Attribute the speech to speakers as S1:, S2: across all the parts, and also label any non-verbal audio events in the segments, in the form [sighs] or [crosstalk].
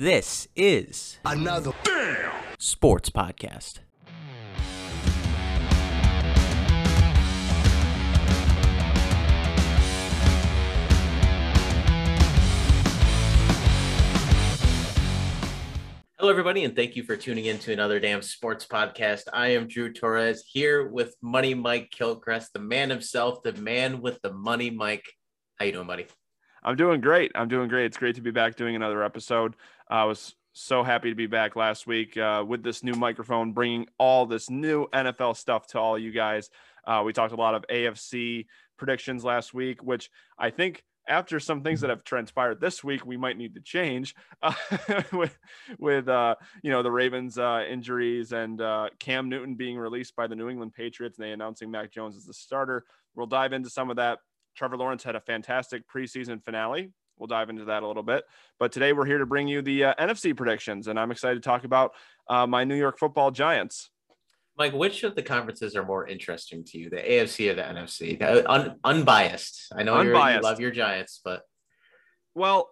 S1: This is
S2: Another damn
S1: Sports Podcast. Hello, everybody, and thank you for tuning in to another damn sports podcast. I am Drew Torres here with Money Mike Kilcrest, the man himself, the man with the money, Mike. How you doing, buddy?
S3: I'm doing great. I'm doing great. It's great to be back doing another episode. I was so happy to be back last week uh, with this new microphone, bringing all this new NFL stuff to all you guys. Uh, we talked a lot of AFC predictions last week, which I think after some things that have transpired this week, we might need to change [laughs] uh, with, with uh, you know, the Ravens uh, injuries and uh, Cam Newton being released by the New England Patriots and they announcing Mac Jones as the starter. We'll dive into some of that. Trevor Lawrence had a fantastic preseason finale. We'll dive into that a little bit. But today we're here to bring you the uh, NFC predictions, and I'm excited to talk about uh, my New York football Giants.
S1: Mike, which of the conferences are more interesting to you, the AFC or the NFC? The un- unbiased. I know unbiased. you love your Giants, but
S3: well,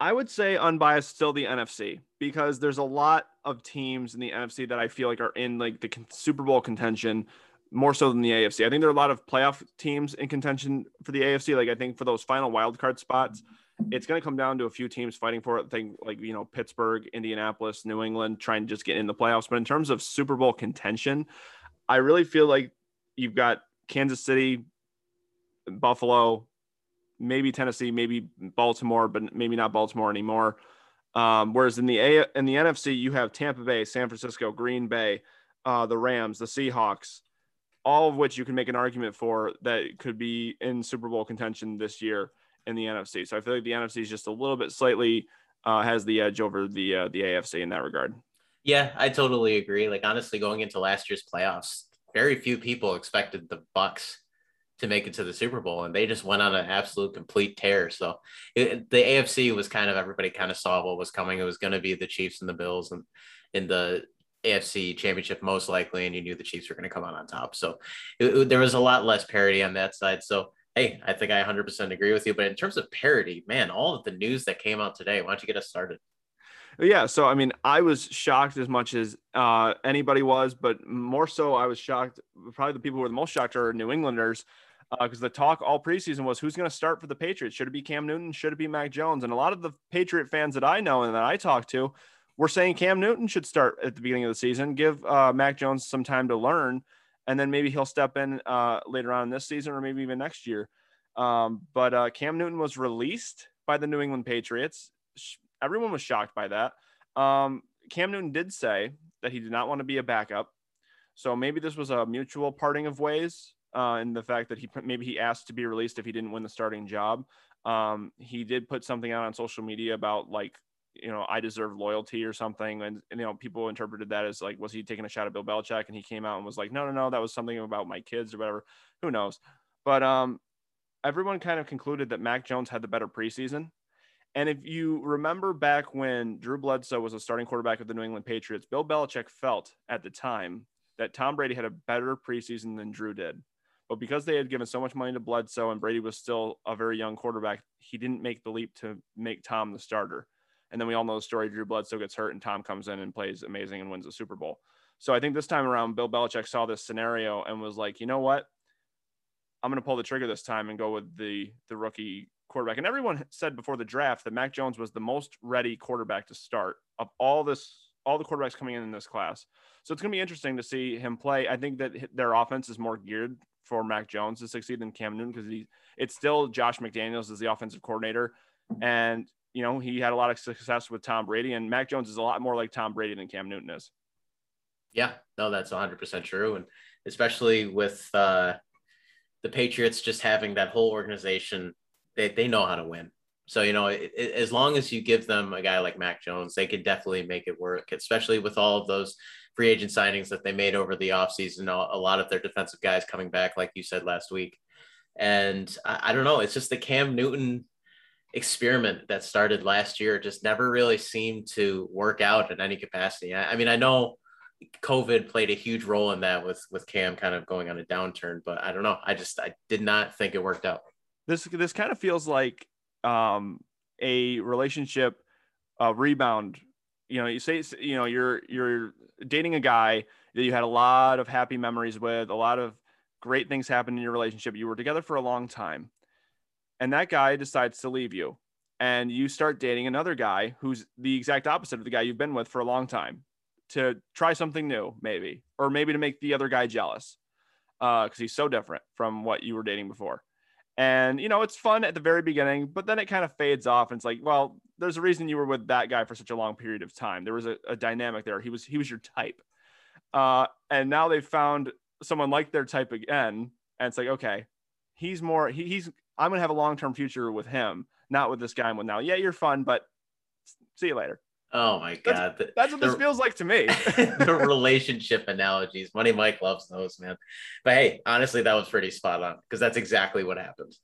S3: I would say unbiased still the NFC because there's a lot of teams in the NFC that I feel like are in like the Super Bowl contention more so than the AFC. I think there are a lot of playoff teams in contention for the AFC. Like I think for those final wild card spots, it's going to come down to a few teams fighting for it. Think like you know Pittsburgh, Indianapolis, New England trying to just get in the playoffs. But in terms of Super Bowl contention, I really feel like you've got Kansas City, Buffalo, maybe Tennessee, maybe Baltimore, but maybe not Baltimore anymore. Um, whereas in the A in the NFC, you have Tampa Bay, San Francisco, Green Bay, uh, the Rams, the Seahawks, all of which you can make an argument for that could be in Super Bowl contention this year in the NFC. So I feel like the NFC is just a little bit slightly uh, has the edge over the uh, the AFC in that regard.
S1: Yeah, I totally agree. Like honestly, going into last year's playoffs, very few people expected the Bucs to make it to the Super Bowl, and they just went on an absolute complete tear. So it, the AFC was kind of everybody kind of saw what was coming. It was going to be the Chiefs and the Bills, and in the AFC championship most likely, and you knew the Chiefs were going to come out on top. So it, it, there was a lot less parity on that side. So hey, I think I 100% agree with you. But in terms of parity, man, all of the news that came out today, why don't you get us started?
S3: Yeah, so I mean, I was shocked as much as uh, anybody was, but more so, I was shocked. Probably the people who were the most shocked are New Englanders, because uh, the talk all preseason was who's going to start for the Patriots. Should it be Cam Newton? Should it be Mac Jones? And a lot of the Patriot fans that I know and that I talk to we're saying Cam Newton should start at the beginning of the season, give uh, Mac Jones some time to learn, and then maybe he'll step in uh, later on this season or maybe even next year. Um, but uh, Cam Newton was released by the New England Patriots. Everyone was shocked by that. Um, Cam Newton did say that he did not want to be a backup. So maybe this was a mutual parting of ways uh, in the fact that he maybe he asked to be released if he didn't win the starting job. Um, he did put something out on social media about like you know, I deserve loyalty or something. And, and, you know, people interpreted that as like, was he taking a shot at Bill Belichick? And he came out and was like, no, no, no, that was something about my kids or whatever. Who knows? But um, everyone kind of concluded that Mac Jones had the better preseason. And if you remember back when Drew Bledsoe was a starting quarterback of the New England Patriots, Bill Belichick felt at the time that Tom Brady had a better preseason than Drew did. But because they had given so much money to Bledsoe and Brady was still a very young quarterback, he didn't make the leap to make Tom the starter. And then we all know the story Drew Bledsoe gets hurt and Tom comes in and plays amazing and wins the Super Bowl. So I think this time around, Bill Belichick saw this scenario and was like, you know what? I'm going to pull the trigger this time and go with the the rookie quarterback. And everyone said before the draft that Mac Jones was the most ready quarterback to start of all this all the quarterbacks coming in in this class. So it's going to be interesting to see him play. I think that their offense is more geared for Mac Jones to succeed than Cam Newton because he it's still Josh McDaniels as the offensive coordinator, and you know, he had a lot of success with Tom Brady, and Mac Jones is a lot more like Tom Brady than Cam Newton is.
S1: Yeah, no, that's 100% true. And especially with uh, the Patriots just having that whole organization, they, they know how to win. So, you know, it, it, as long as you give them a guy like Mac Jones, they could definitely make it work, especially with all of those free agent signings that they made over the offseason. A lot of their defensive guys coming back, like you said last week. And I, I don't know, it's just the Cam Newton experiment that started last year just never really seemed to work out in any capacity. I, I, mean, I know COVID played a huge role in that with with Cam kind of going on a downturn, but I don't know. I just I did not think it worked out.
S3: This this kind of feels like um a relationship uh, rebound. You know, you say you know you're you're dating a guy that you had a lot of happy memories with, a lot of great things happened in your relationship. You were together for a long time, and that guy decides to leave you, and you start dating another guy who's the exact opposite of the guy you've been with for a long time to try something new, maybe, or maybe to make the other guy jealous because uh, he's so different from what you were dating before. And you know, it's fun at the very beginning, but then it kind of fades off. And it's like, well, there's a reason you were with that guy for such a long period of time. There was a, a dynamic there. He was he was your type. Uh, and now they've found someone like their type again, and it's like, okay, he's more he, he's I'm gonna have a long term future with him, not with this guy I'm with now. Yeah, you're fun, but see you later.
S1: Oh my god,
S3: that's, that's what the, this feels like to me. [laughs]
S1: the relationship analogies, Money Mike loves those, man. But hey, honestly, that was pretty spot on because that's exactly what happened.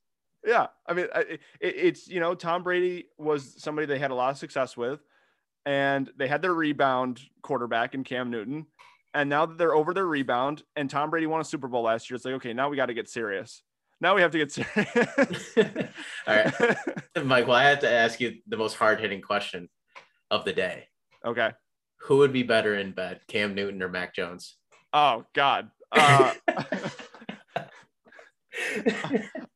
S3: Yeah, I mean, it, it's you know, Tom Brady was somebody they had a lot of success with, and they had their rebound quarterback in Cam Newton, and now that they're over their rebound, and Tom Brady won a Super Bowl last year, it's like, okay, now we got to get serious. Now we have to get serious. [laughs]
S1: All right, [laughs] Mike. Well, I have to ask you the most hard hitting question of the day.
S3: Okay.
S1: Who would be better in bed, Cam Newton or Mac Jones?
S3: Oh God. Uh, [laughs]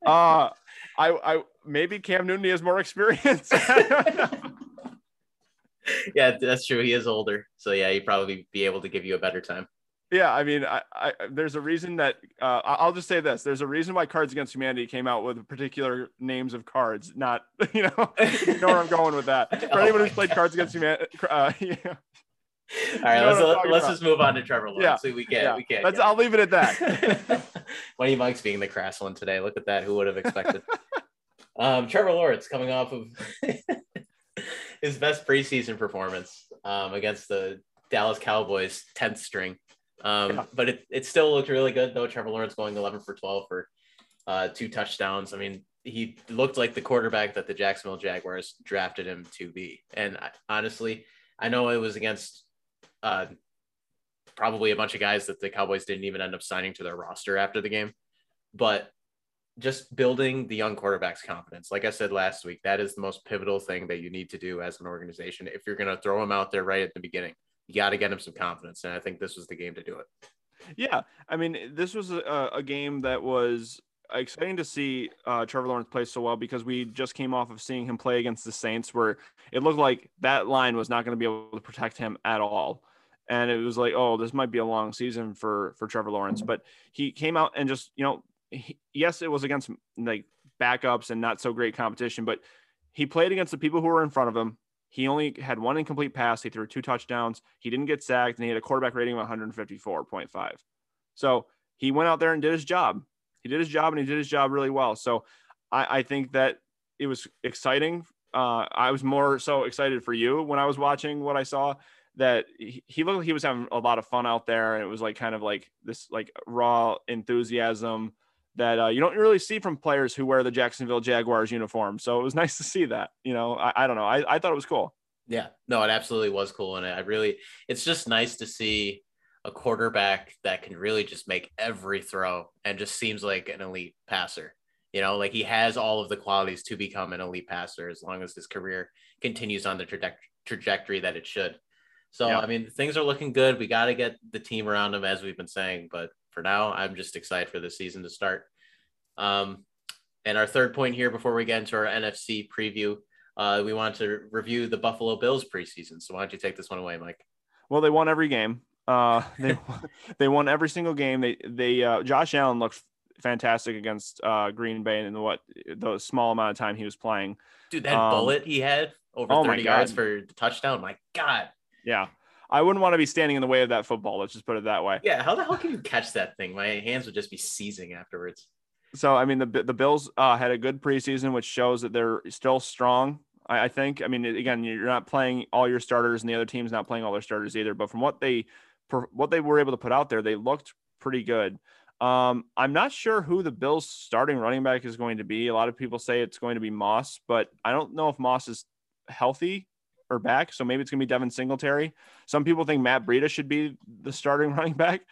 S3: uh I I maybe Cam Newton has more experience.
S1: yeah, that's true. He is older, so yeah, he'd probably be able to give you a better time.
S3: Yeah, I mean, I, I there's a reason that uh, I'll just say this: there's a reason why Cards Against Humanity came out with particular names of cards, not [laughs] you know, you know where I'm going with that. [laughs] For oh anyone who's played God. Cards Against Humanity, uh, [laughs] yeah.
S1: All right, let's, let's just move on to Trevor Lawrence. Yeah, we can't. Yeah. We can't.
S3: Let's, I'll leave it at that.
S1: Money Mike's being the crass one today. Look at that. Who would have expected? um, Trevor Lawrence coming off of his best preseason performance um, against the Dallas Cowboys 10th string. Um, yeah. But it, it still looked really good, though. Trevor Lawrence going 11 for 12 for uh, two touchdowns. I mean, he looked like the quarterback that the Jacksonville Jaguars drafted him to be. And I, honestly, I know it was against uh, probably a bunch of guys that the Cowboys didn't even end up signing to their roster after the game. But just building the young quarterback's confidence. Like I said last week, that is the most pivotal thing that you need to do as an organization. If you're going to throw him out there right at the beginning, you got to get him some confidence. And I think this was the game to do it.
S3: Yeah. I mean, this was a, a game that was exciting to see uh, Trevor Lawrence play so well because we just came off of seeing him play against the Saints, where it looked like that line was not going to be able to protect him at all. And it was like, oh, this might be a long season for for Trevor Lawrence. But he came out and just, you know, he, yes, it was against like backups and not so great competition, but he played against the people who were in front of him. He only had one incomplete pass. He threw two touchdowns. He didn't get sacked, and he had a quarterback rating of 154.5. So he went out there and did his job. He did his job, and he did his job really well. So I, I think that it was exciting. Uh, I was more so excited for you when I was watching what I saw that he, he looked like he was having a lot of fun out there, and it was like kind of like this like raw enthusiasm that uh, you don't really see from players who wear the Jacksonville Jaguars uniform. So it was [laughs] nice to see that. You know, I, I don't know. I, I thought it was cool.
S1: Yeah, no, it absolutely was cool. And I really, it's just nice to see a quarterback that can really just make every throw and just seems like an elite passer. You know, like he has all of the qualities to become an elite passer as long as his career continues on the traje- trajectory that it should. So, yeah. I mean, things are looking good. We got to get the team around him, as we've been saying. But for now, I'm just excited for the season to start. Um, and our third point here before we get into our NFC preview, uh, we want to review the Buffalo Bills preseason. So why don't you take this one away, Mike?
S3: Well, they won every game. Uh, [laughs] they they won every single game. They they uh, Josh Allen looked fantastic against uh, Green Bay in what the small amount of time he was playing.
S1: Dude, that um, bullet he had over oh 30 yards for the touchdown. My God.
S3: Yeah. I wouldn't want to be standing in the way of that football. Let's just put it that way.
S1: Yeah, how the hell can you catch that thing? My hands would just be seizing afterwards.
S3: So I mean, the the Bills uh, had a good preseason, which shows that they're still strong. I, I, think. I mean, again, you're not playing all your starters, and the other team's not playing all their starters either. But from what they what they were able to put out there, they looked pretty good. Um, I'm not sure who the Bills' starting running back is going to be. A lot of people say it's going to be Moss, but I don't know if Moss is healthy or back. So maybe it's going to be Devin Singletary. Some people think Matt Breida should be the starting [laughs] running back.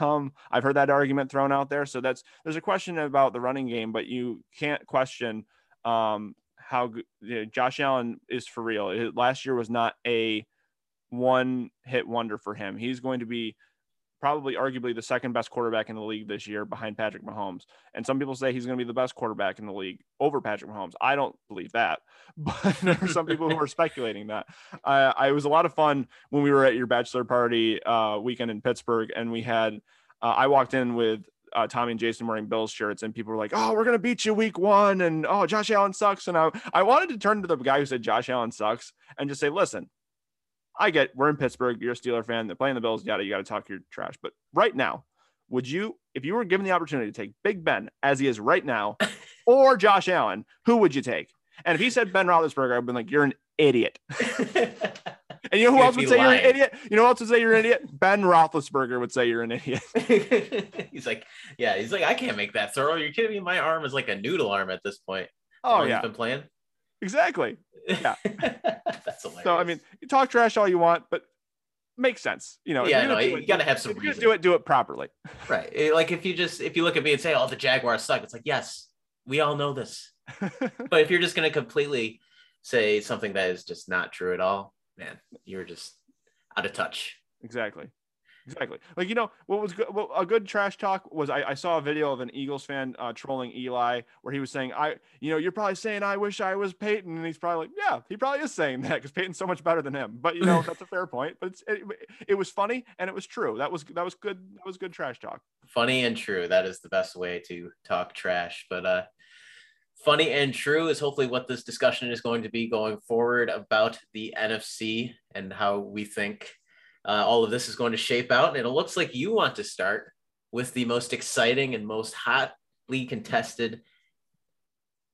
S3: Um, I've heard that argument thrown out there. So that's there's a question about the running game, but you can't question um, how you know, Josh Allen is for real. It, last year was not a one hit wonder for him. He's going to be probably arguably the second best quarterback in the league this year behind Patrick Mahomes. And some people say he's going to be the best quarterback in the league over Patrick Mahomes. I don't believe that, [laughs] but there are some people who are speculating that. Uh, I, was a lot of fun when we were at your bachelor party uh, weekend in Pittsburgh and we had, uh, I walked in with uh, Tommy and Jason wearing Bills shirts, and people were like, "Oh, we're gonna beat you week one," and "Oh, Josh Allen sucks." And I, I wanted to turn to the guy who said Josh Allen sucks and just say, "Listen, I get we're in Pittsburgh. You're a Steeler fan. They're playing the Bills. Yada, you got to talk your trash. But right now, would you, if you were given the opportunity to take Big Ben as he is right now, [laughs] or Josh Allen, who would you take? And if he said Ben Roethlisberger, I've been like, you're an idiot. [laughs] and you know who else would say lying. you're an idiot? You know who else would say you're an idiot? Ben Roethlisberger would say you're an idiot. [laughs]
S1: he's like, yeah, he's like, I can't make that throw. You're kidding me? My arm is like a noodle arm at this point.
S3: Oh yeah,
S1: been playing.
S3: Exactly. Yeah. [laughs]
S1: That's hilarious.
S3: So I mean, you talk trash all you want, but makes sense. You know,
S1: yeah, no, you it, gotta have some reason.
S3: Do it, do it properly. [laughs]
S1: Right. Eh, like if you just if you look at me and say, "Oh, the Jaguars suck," it's like, yes, we all know this. [laughs] but if you're just gonna completely say something that is just not true at all, man, you're just out of touch.
S3: Exactly. Exactly. Like you know what was good, well, a good trash talk was I, I, saw a video of an Eagles fan uh, trolling Eli where he was saying I you know you're probably saying I wish I was Peyton and he's probably like yeah he probably is saying that because Peyton's so much better than him. But you know [laughs] that's a fair point but it's it, it was funny and it was true. That was that was good that was good trash talk.
S1: Funny and true. That is the best way to talk trash but uh funny and true is hopefully what this discussion is going to be going forward about the NFC and how we think uh, all of this is going to shape out. And it looks like you want to start with the most exciting and most hotly contested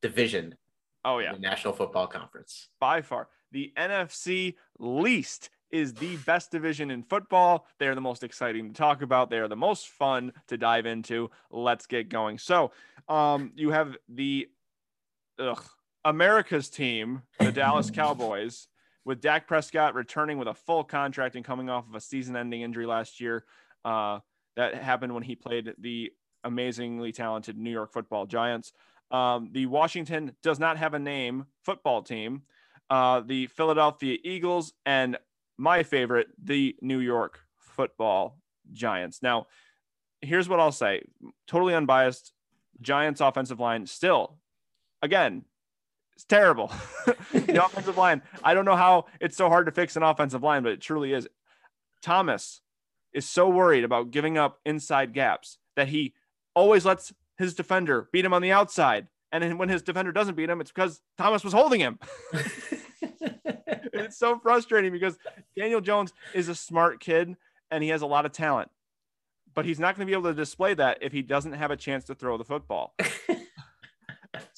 S1: division.
S3: Oh, yeah.
S1: National Football Conference.
S3: By far. The NFC least is the best division in football. They are the most exciting to talk about. They are the most fun to dive into. Let's get going. So, um, you have the ugh, America's team, the Dallas Cowboys, with Dak Prescott returning with a full contract and coming off of a season-ending injury last year. Uh, that happened when he played the amazingly talented New York Football Giants. Um, the Washington does not have a name football team. Uh, the Philadelphia Eagles and my favorite, the New York Football Giants. Now, here's what I'll say: totally unbiased. Giants offensive line still, again, it's terrible. [laughs] the offensive line. I don't know how it's so hard to fix an offensive line, but it truly is. Thomas is so worried about giving up inside gaps that he always lets his defender beat him on the outside. And then when his defender doesn't beat him, it's because Thomas was holding him. [laughs] it's so frustrating because Daniel Jones is a smart kid and he has a lot of talent, but he's not going to be able to display that if he doesn't have a chance to throw the football. [laughs]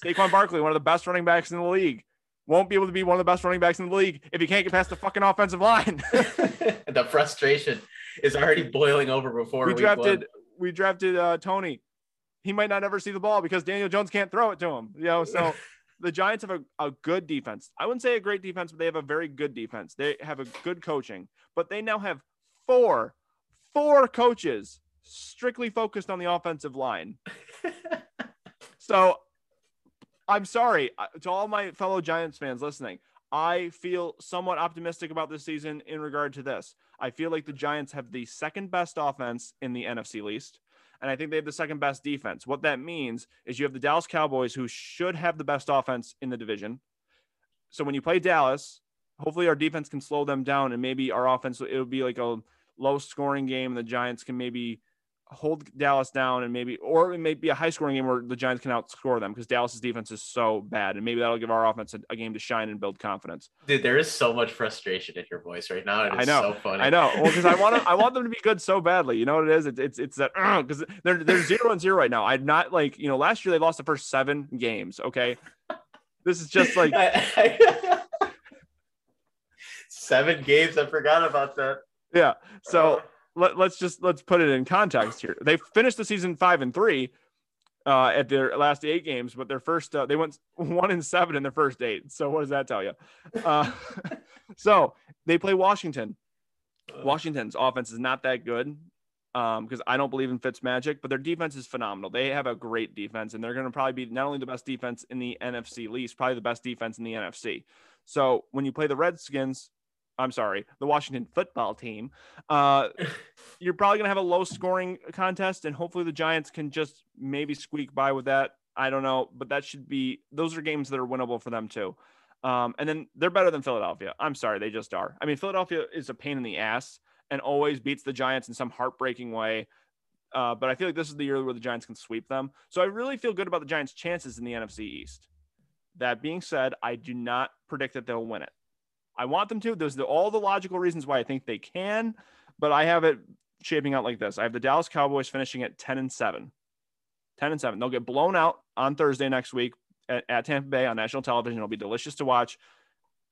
S3: Saquon Barkley, one of the best running backs in the league, won't be able to be one of the best running backs in the league if he can't get past the fucking offensive line. [laughs] [laughs]
S1: the frustration is already boiling over before
S3: we drafted. One. We drafted uh, Toney. He might not ever see the ball because Daniel Jones can't throw it to him. You know, so [laughs] the Giants have a, a good defense. I wouldn't say a great defense, but they have a very good defense. They have a good coaching, but they now have four, four coaches strictly focused on the offensive line. so I'm sorry uh, to all my fellow Giants fans listening. I feel somewhat optimistic about this season in regard to this. I feel like the Giants have the second best offense in the NFC least, and I think they have the second best defense. What that means is you have the Dallas Cowboys, who should have the best offense in the division. So when you play Dallas, hopefully our defense can slow them down, and maybe our offense it'll be like a low scoring game, and the Giants can maybe hold Dallas down and maybe, or it may be a high scoring game where the Giants can outscore them because Dallas's defense is so bad. And maybe that'll give our offense a, a, game to shine and build confidence.
S1: Dude, there is so much frustration in your voice right now. I know. So funny.
S3: I know. Well, because I want to, I want them to be good so badly. You know what it is? It's, it's, it's that, [clears throat] because they're, they're zero and zero right now. I'm not like, you know, last year they lost the first seven games. Okay. This is just like [laughs]
S1: seven games. I forgot about that.
S3: Yeah. So, let, us just let's put it in context here. They finished the season five and three uh, at their last eight games, but their first uh, they went [laughs] one and seven in their first eight. So what does that tell you? Uh, [laughs] so they play Washington. Washington's offense is not that good. because um, I don't believe in Fitz magic, but their defense is phenomenal. They have a great defense, and they're going to probably be not only the best defense in the NFC least, probably the best defense in the NFC. So when you play the Redskins, I'm sorry, the Washington football team, uh, [laughs] you're probably going to have a low scoring contest, and hopefully the Giants can just maybe squeak by with that. I don't know, but that should be those are games that are winnable for them too. Um, and then they're better than Philadelphia. I'm sorry, they just are. I mean, Philadelphia is a pain in the ass and always beats the Giants in some heartbreaking way. Uh, but I feel like this is the year where the Giants can sweep them. So I really feel good about the Giants' chances in the NFC East. That being said, I do not predict that they'll win it. I want them to. There's the, all the logical reasons why I think they can, but I have it shaping out like this. I have the Dallas Cowboys finishing at 10 and 7. 10 and 7. They'll get blown out on Thursday next week at, at Tampa Bay on national television. It'll be delicious to watch.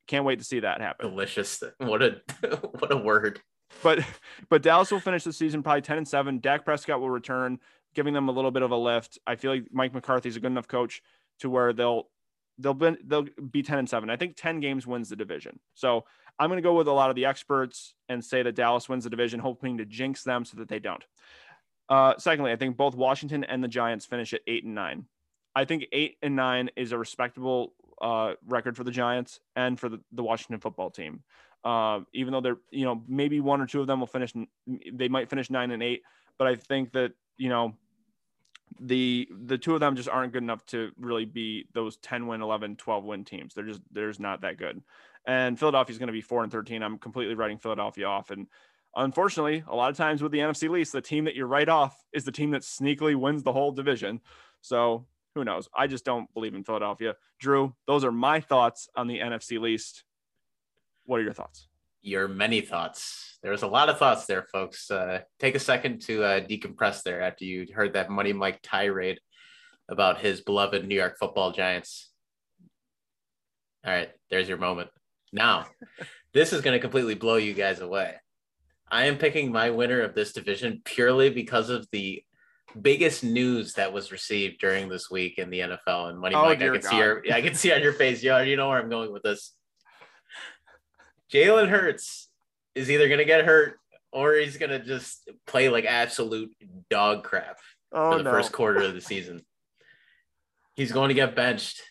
S3: Can't wait to see that happen.
S1: Delicious. What a [laughs] what a word
S3: but but Dallas will finish the season probably 10 and 7. Dak Prescott will return, giving them a little bit of a lift. I feel like Mike McCarthy's a good enough coach to where they'll they'll be they'll be 10 and 7. I think 10 games wins the division. So I'm going to go with a lot of the experts and say that Dallas wins the division, hoping to jinx them so that they don't. Uh, secondly, I think both Washington and the Giants finish at eight and nine. I think eight and nine is a respectable uh, record for the Giants and for the, the Washington football team. Uh, even though they're, you know, maybe one or two of them will finish, they might finish nine and eight, but I think that, you know, the the two of them just aren't good enough to really be those 10 win 11 12 win teams. They're just there's not that good. And philadelphia's going to be 4 and 13 i'm completely writing philadelphia off. And unfortunately a lot of times with the nfc least the team that you write off is the team that sneakily wins the whole division. So who knows? I just don't believe in philadelphia. Drew those are my thoughts on the nfc least. What are your thoughts?
S1: Your many thoughts. There's a lot of thoughts there, folks. Uh, take a second to uh, decompress there after you heard that Money Mike tirade about his beloved New York football giants. All right, there's your moment. Now, [laughs] this is going to completely blow you guys away. I am picking my winner of this division purely because of the biggest news that was received during this week in the NFL. And Money oh, Mike, I can God. see your [laughs] I can see on your face, yo, you know where I'm going with this. Jalen Hurts is either going to get hurt or he's going to just play like absolute dog crap oh, for the no. first quarter of the season. He's going to get benched,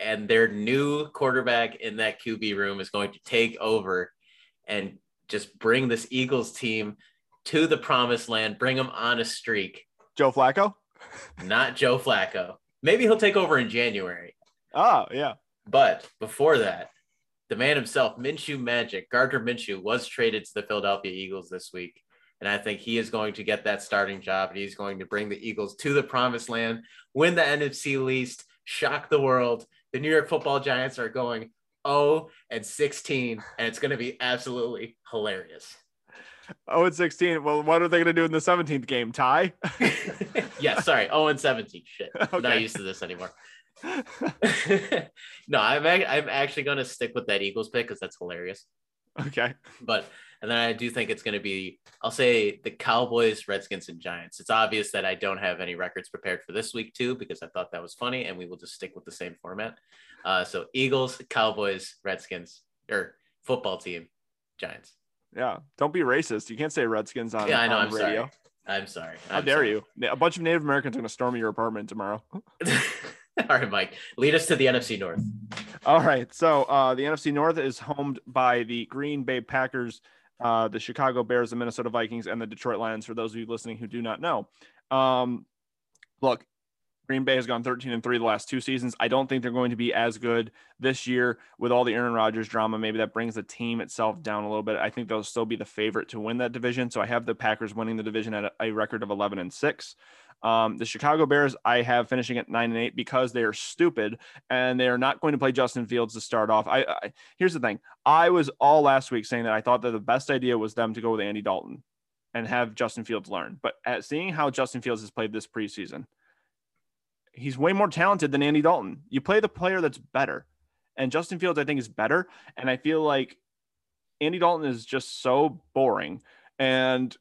S1: and their new quarterback in that QB room is going to take over and just bring this Eagles team to the promised land, bring them on a streak.
S3: Joe Flacco?
S1: Not Joe Flacco. Maybe he'll take over in January.
S3: Oh, yeah.
S1: But before that, the man himself, Minshew Magic, Gardner Minshew, was traded to the Philadelphia Eagles this week. And I think he is going to get that starting job and he's going to bring the Eagles to the promised land, win the NFC least, shock the world. The New York football giants are going 0 and 16, and it's going to be absolutely hilarious.
S3: 0 and 16. Well, what are they going to do in the 17th game? Tie? [laughs]
S1: yeah, sorry. 0 and 17. Shit. Okay. I'm not used to this anymore. [laughs] no, I'm I'm actually going to stick with that Eagles pick because that's hilarious.
S3: Okay.
S1: But and then I do think it's going to be I'll say the Cowboys, Redskins, and Giants. It's obvious that I don't have any records prepared for this week too because I thought that was funny, and we will just stick with the same format. Uh, so Eagles, Cowboys, Redskins, or football team, Giants.
S3: Yeah, don't be racist. You can't say Redskins on,
S1: yeah, I know, I'm
S3: radio.
S1: Sorry. I'm sorry.
S3: How
S1: I'm
S3: dare
S1: sorry.
S3: you? A bunch of Native Americans are going to storm your apartment tomorrow. [laughs] [laughs]
S1: All right, Mike, lead us to the NFC North.
S3: All right. So uh, the NFC North is homed by the Green Bay Packers, uh, the Chicago Bears, the Minnesota Vikings, and the Detroit Lions, for those of you listening who do not know. Um, look, Green Bay has gone 13 and 3 the last two seasons. I don't think they're going to be as good this year with all the Aaron Rodgers drama. Maybe that brings the team itself down a little bit. I think they'll still be the favorite to win that division. So I have the Packers winning the division at a record of 11 and 6. Um, the Chicago Bears, I have finishing at nine and eight because they are stupid and they are not going to play Justin Fields to start off. I, I here's the thing: I was all last week saying that I thought that the best idea was them to go with Andy Dalton and have Justin Fields learn. But at seeing how Justin Fields has played this preseason, he's way more talented than Andy Dalton. You play the player that's better, and Justin Fields, I think, is better. And I feel like Andy Dalton is just so boring. And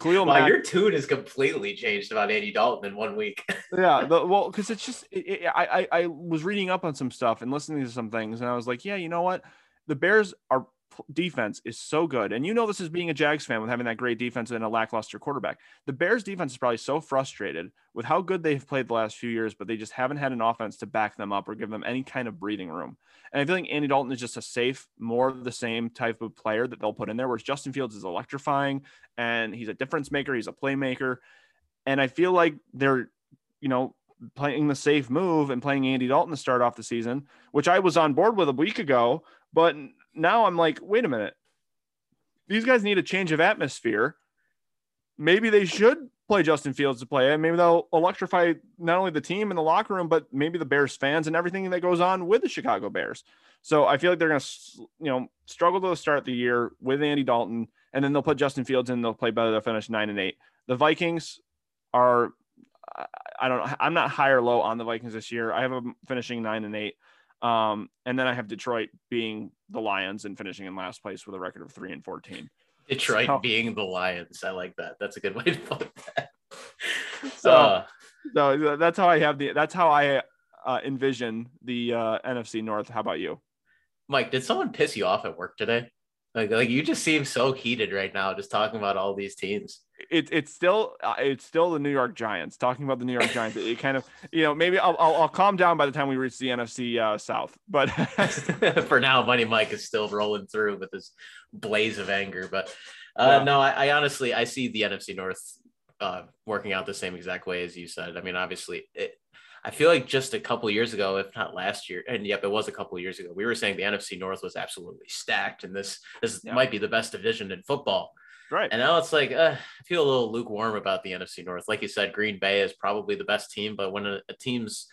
S1: Khalil wow, Mack, your tune has completely changed about Andy Dalton in one week. [laughs]
S3: yeah, the, well, because it's just it, it, I, I I was reading up on some stuff and listening to some things, and I was like, yeah, you know what, the Bears are defense is so good. And you know this is being a Jags fan with having that great defense and a lackluster quarterback. The Bears defense is probably so frustrated with how good they've played the last few years, but they just haven't had an offense to back them up or give them any kind of breathing room. And I feel like Andy Dalton is just a safe, more of the same type of player that they'll put in there, whereas Justin Fields is electrifying and he's a difference maker, he's a playmaker. And I feel like they're, you know, playing the safe move and playing Andy Dalton to start off the season, which I was on board with a week ago. But now I'm like, wait a minute. These guys need a change of atmosphere. Maybe they should play Justin Fields to play. And maybe they'll electrify not only the team in the locker room, but maybe the Bears fans and everything that goes on with the Chicago Bears. So I feel like they're going to, you know, struggle to start the year with Andy Dalton, and then they'll put Justin Fields in. They'll play better. They'll finish nine and eight. The Vikings are, I don't know. I'm not high or low on the Vikings this year. I have them finishing nine and eight. Um, and then I have Detroit being the Lions and finishing in last place with a record of three and 14.
S1: Detroit so, being the Lions. I like that. That's a good way to put that. [laughs]
S3: So, uh, so that's how I have the, that's how I uh, envision the uh, NFC North. How about you?
S1: Mike, did someone piss you off at work today? Like, like you just seem so heated right now, just talking about all these teams.
S3: It, it's still uh, it's still the New York Giants. Talking about the New York Giants, it kind of you know maybe I'll, I'll, I'll calm down by the time we reach the NFC uh, South. But [laughs] [laughs]
S1: for now, Money Mike is still rolling through with his blaze of anger. But uh, yeah. no, I, I, honestly I see the NFC North uh, working out the same exact way as you said. I mean, obviously, it, I feel like just a couple years ago, if not last year, and yep, it was a couple years ago, we were saying the NFC North was absolutely stacked, and this this yeah. might be the best division in football.
S3: Right.
S1: And now it's like uh, I feel a little lukewarm about the NFC North. Like you said, Green Bay is probably the best team, but when a, a team's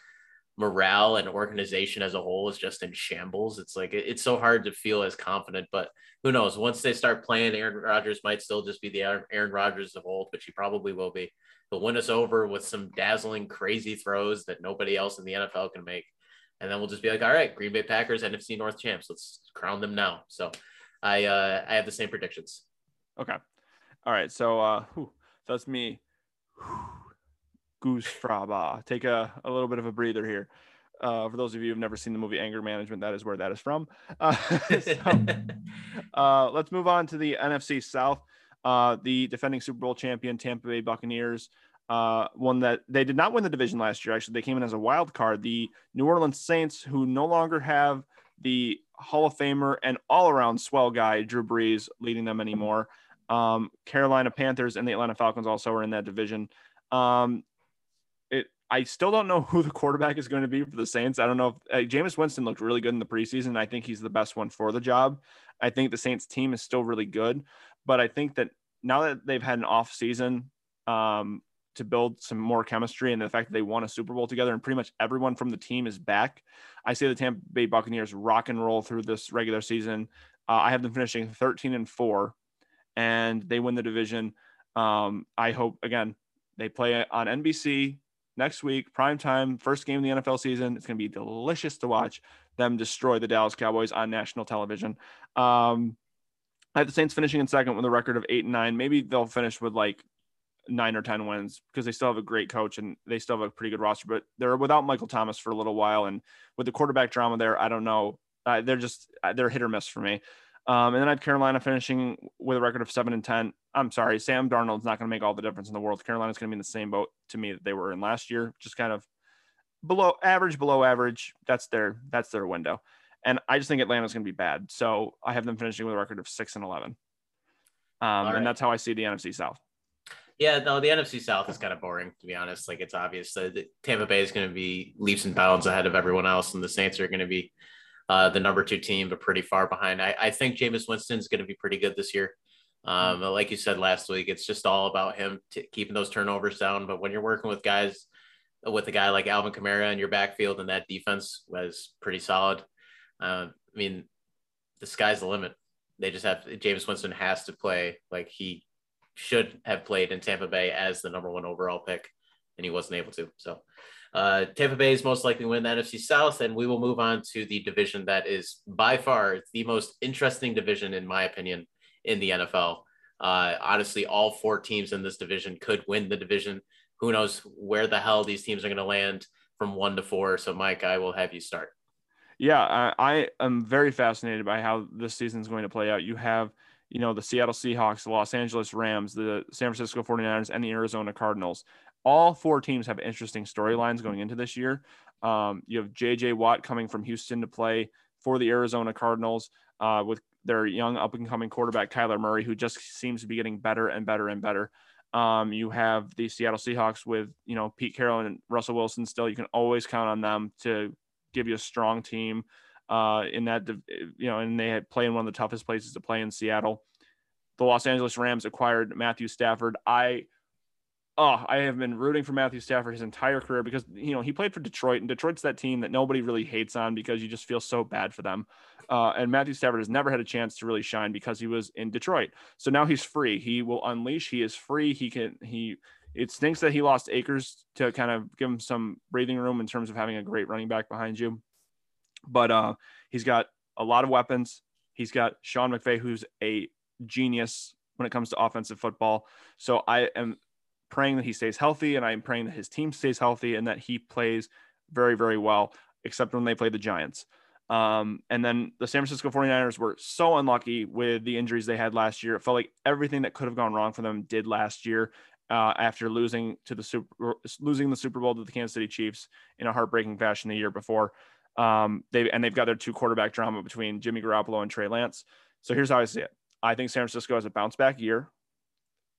S1: morale and organization as a whole is just in shambles, it's like it, it's so hard to feel as confident. But who knows? Once they start playing, Aaron Rodgers might still just be the Aaron Rodgers of old, but he probably will be. He'll win us over with some dazzling, crazy throws that nobody else in the NFL can make. And then we'll just be like, all right, Green Bay Packers, NFC North champs. Let's crown them now. So I uh, I have the same predictions.
S3: Okay. All right. So uh whew, that's me. Goosfraba. Take a, a little bit of a breather here. Uh, for those of you who've never seen the movie Anger Management, that is where that is from. Uh, [laughs] so, [laughs] uh, let's move on to the NFC South. Uh, the defending Super Bowl champion Tampa Bay Buccaneers uh, one that they did not win the division last year. Actually, they came in as a wild card. The New Orleans Saints, who no longer have the Hall of Famer and all around swell guy Drew Brees leading them anymore. Um, Carolina Panthers and the Atlanta Falcons also are in that division. Um, it I still don't know [laughs] who the quarterback is going to be for the Saints. I don't know if uh, Jameis Winston looked really good in the preseason. I think he's the best one for the job. I think the Saints team is still really good, but I think that now that they've had an off season um, to build some more chemistry and the fact that they won a Super Bowl together and pretty much everyone from the team is back, I say the Tampa Bay Buccaneers rock and roll through this regular season. Uh, I have them finishing 13 and four, and they win the division. Um, I hope again they play on NBC next week, prime time, first game of the NFL season. It's going to be delicious to watch them destroy the Dallas Cowboys on national television. Um, I have the Saints finishing in second with a record of eight and nine. Maybe they'll finish with like nine or 10 wins because they still have a great coach and they still have a pretty good roster, but they're without Michael Thomas for a little while. And with the quarterback drama there, I don't know. Uh, they're just, they're hit or miss for me. Um, and then I have Carolina finishing with a record of seven and 10. I'm sorry, Sam Darnold's not going to make all the difference in the world. Carolina's going to be in the same boat to me that they were in last year, just kind of below average, below average. That's their, that's their window. And I just think Atlanta's going to be bad. So I have them finishing with a record of six and 11. Um, right. And that's how I see the NFC South.
S1: Yeah, no, the NFC South is kind of boring, to be honest. Like, it's obvious that Tampa Bay is going to be leaps and bounds ahead of everyone else, and the Saints are going to be uh, the number two team, but pretty far behind. I, I think Jameis Winston is going to be pretty good this year. Um, mm-hmm. Like you said last week, it's just all about him t- keeping those turnovers down. But when you're working with guys, with a guy like Alvin Kamara in your backfield, and that defense was pretty solid, uh, I mean, the sky's the limit. They just have Jameis Winston has to play like he should have played in Tampa Bay as the number one overall pick, and he wasn't able to. So, uh, Tampa Bay is most likely to win the NFC South, and we will move on to the division that is by far the most interesting division, in my opinion, in the NFL. Uh, honestly, all four teams in this division could win the division. Who knows where the hell these teams are going to land from one to four? So, Mike, I will have you start.
S3: Yeah, I, I am very fascinated by how this season is going to play out. You have, you know, the Seattle Seahawks, the Los Angeles Rams, the San Francisco 49ers, and the Arizona Cardinals. All four teams have interesting storylines going into this year. Um, you have JJ Watt coming from Houston to play for the Arizona Cardinals uh, with their young up and coming quarterback, Kyler Murray, who just seems to be getting better and better and better. Um, you have the Seattle Seahawks with, you know, Pete Carroll and Russell Wilson still. You can always count on them to give you a strong team uh, in that, you know, and they had play in one of the toughest places to play in Seattle. The Los Angeles Rams acquired Matthew Stafford. I, oh, I have been rooting for Matthew Stafford his entire career because, you know, he played for Detroit and Detroit's that team that nobody really hates on because you just feel so bad for them. Uh, and Matthew Stafford has never had a chance to really shine because he was in Detroit. So now he's free. He will unleash. He is free. He can, he, it stinks that he lost Akers to kind of give him some breathing room in terms of having a great running back behind you. But uh, he's got a lot of weapons. He's got Sean McVay, who's a genius when it comes to offensive football. So I am praying that he stays healthy and I'm praying that his team stays healthy and that he plays very, very well, except when they play the Giants. Um, and then the San Francisco 49ers were so unlucky with the injuries they had last year. It felt like everything that could have gone wrong for them did last year uh, after losing to the super losing the Super Bowl to the Kansas City Chiefs in a heartbreaking fashion the year before. Um, they and they've got their two quarterback drama between Jimmy Garoppolo and Trey Lance. So here's how I see it. I think San Francisco has a bounce back year,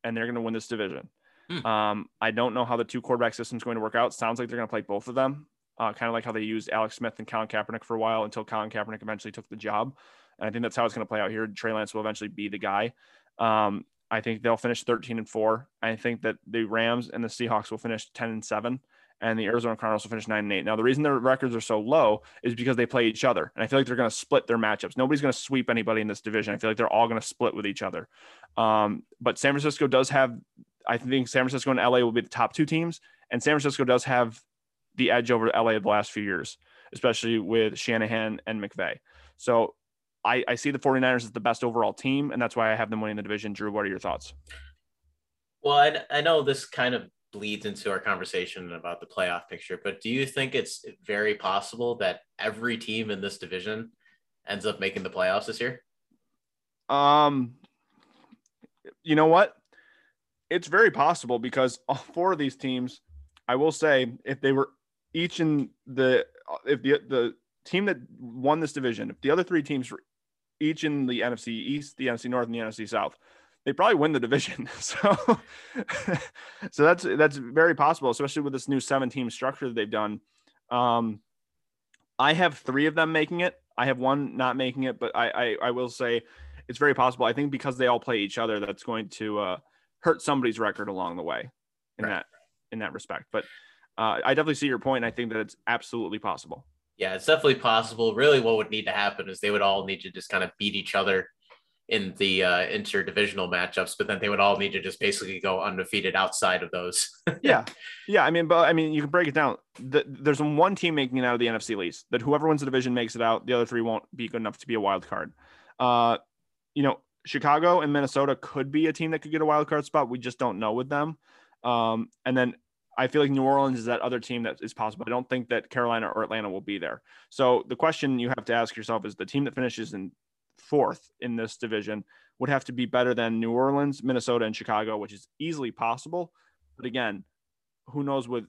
S3: and they're going to win this division. Hmm. Um, I don't know how the two quarterback system is going to work out. Sounds like they're going to play both of them uh, kind of like how they used Alex Smith and Colin Kaepernick for a while until Colin Kaepernick eventually took the job. And I think that's how it's going to play out here. Trey Lance will eventually be the guy. Um, I think they'll finish 13 and four. I think that the Rams and the Seahawks will finish 10 and seven, and the Arizona Cardinals will finish nine and eight. Now, the reason their records are so low is because they play each other, and I feel like they're going to split their matchups. Nobody's going to sweep anybody in this division. I feel like they're all going to split with each other. Um, but San Francisco does have, I think San Francisco and LA will be the top two teams, and San Francisco does have the edge over LA the last few years, especially with Shanahan and McVay. So I, I see the 49ers as the best overall team, and that's why I have them winning the division. Drew, what are your thoughts?
S1: Well, I, I know this kind of bleeds into our conversation about the playoff picture, but do you think it's very possible that every team in this division ends up making the playoffs this year?
S3: Um, you know what? It's very possible because all [laughs] four of these teams, I will say, if they were each in the if the the team that won this division, if the other three teams each in the NFC East, the NFC North, and the NFC South, they probably win the division. [laughs] So, [laughs] so that's that's very possible, especially with this new seven team structure that they've done. Um, I have three of them making it. I have one not making it, but I I, I will say it's very possible. I think because they all play each other, that's going to uh, hurt somebody's record along the way in right. that in that respect. But uh, I definitely see your point. I think that it's absolutely possible.
S1: Yeah, it's definitely possible. Really, what would need to happen is they would all need to just kind of beat each other in the uh, interdivisional matchups, but then they would all need to just basically go undefeated outside of those. [laughs]
S3: yeah, yeah. I mean, but I mean, you can break it down. The, there's one team making it out of the NFC least. That whoever wins the division makes it out. The other three won't be good enough to be a wild card. Uh, you know, Chicago and Minnesota could be a team that could get a wild card spot. We just don't know with them. Um, and then I feel like New Orleans is that other team that is possible. I don't think that Carolina or Atlanta will be there. So the question you have to ask yourself is the team that finishes in fourth in this division would have to be better than New Orleans, Minnesota, and Chicago, which is easily possible. But again, who knows with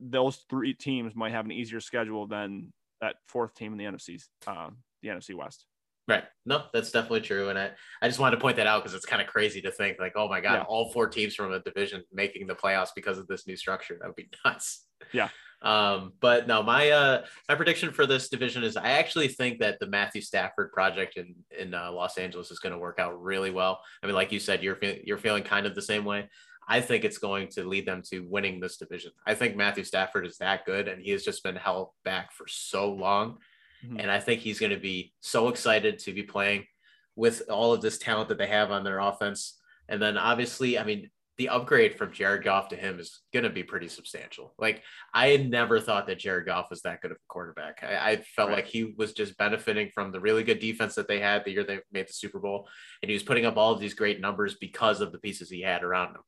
S3: those three teams might have an easier schedule than that fourth team in the NFC, uh, the NFC West.
S1: Right. No, that's definitely true. And I, I just wanted to point that out because it's kind of crazy to think like, oh my God, yeah. all four teams from a division making the playoffs because of this new structure. That would be [laughs] nuts.
S3: Yeah.
S1: Um, but no, my uh my prediction for this division is I actually think that the Matthew Stafford project in in uh, Los Angeles is going to work out really well. I mean, like you said, you're fe- you're feeling kind of the same way. I think it's going to lead them to winning this division. I think Matthew Stafford is that good, and he has just been held back for so long Mm-hmm. And I think he's going to be so excited to be playing with all of this talent that they have on their offense. And then obviously, I mean, the upgrade from Jared Goff to him is going to be pretty substantial. Like I had never thought that Jared Goff was that good of a quarterback. I, I felt right. like he was just benefiting from the really good defense that they had the year they made the Super Bowl, and he was putting up all of these great numbers because of the pieces he had around him.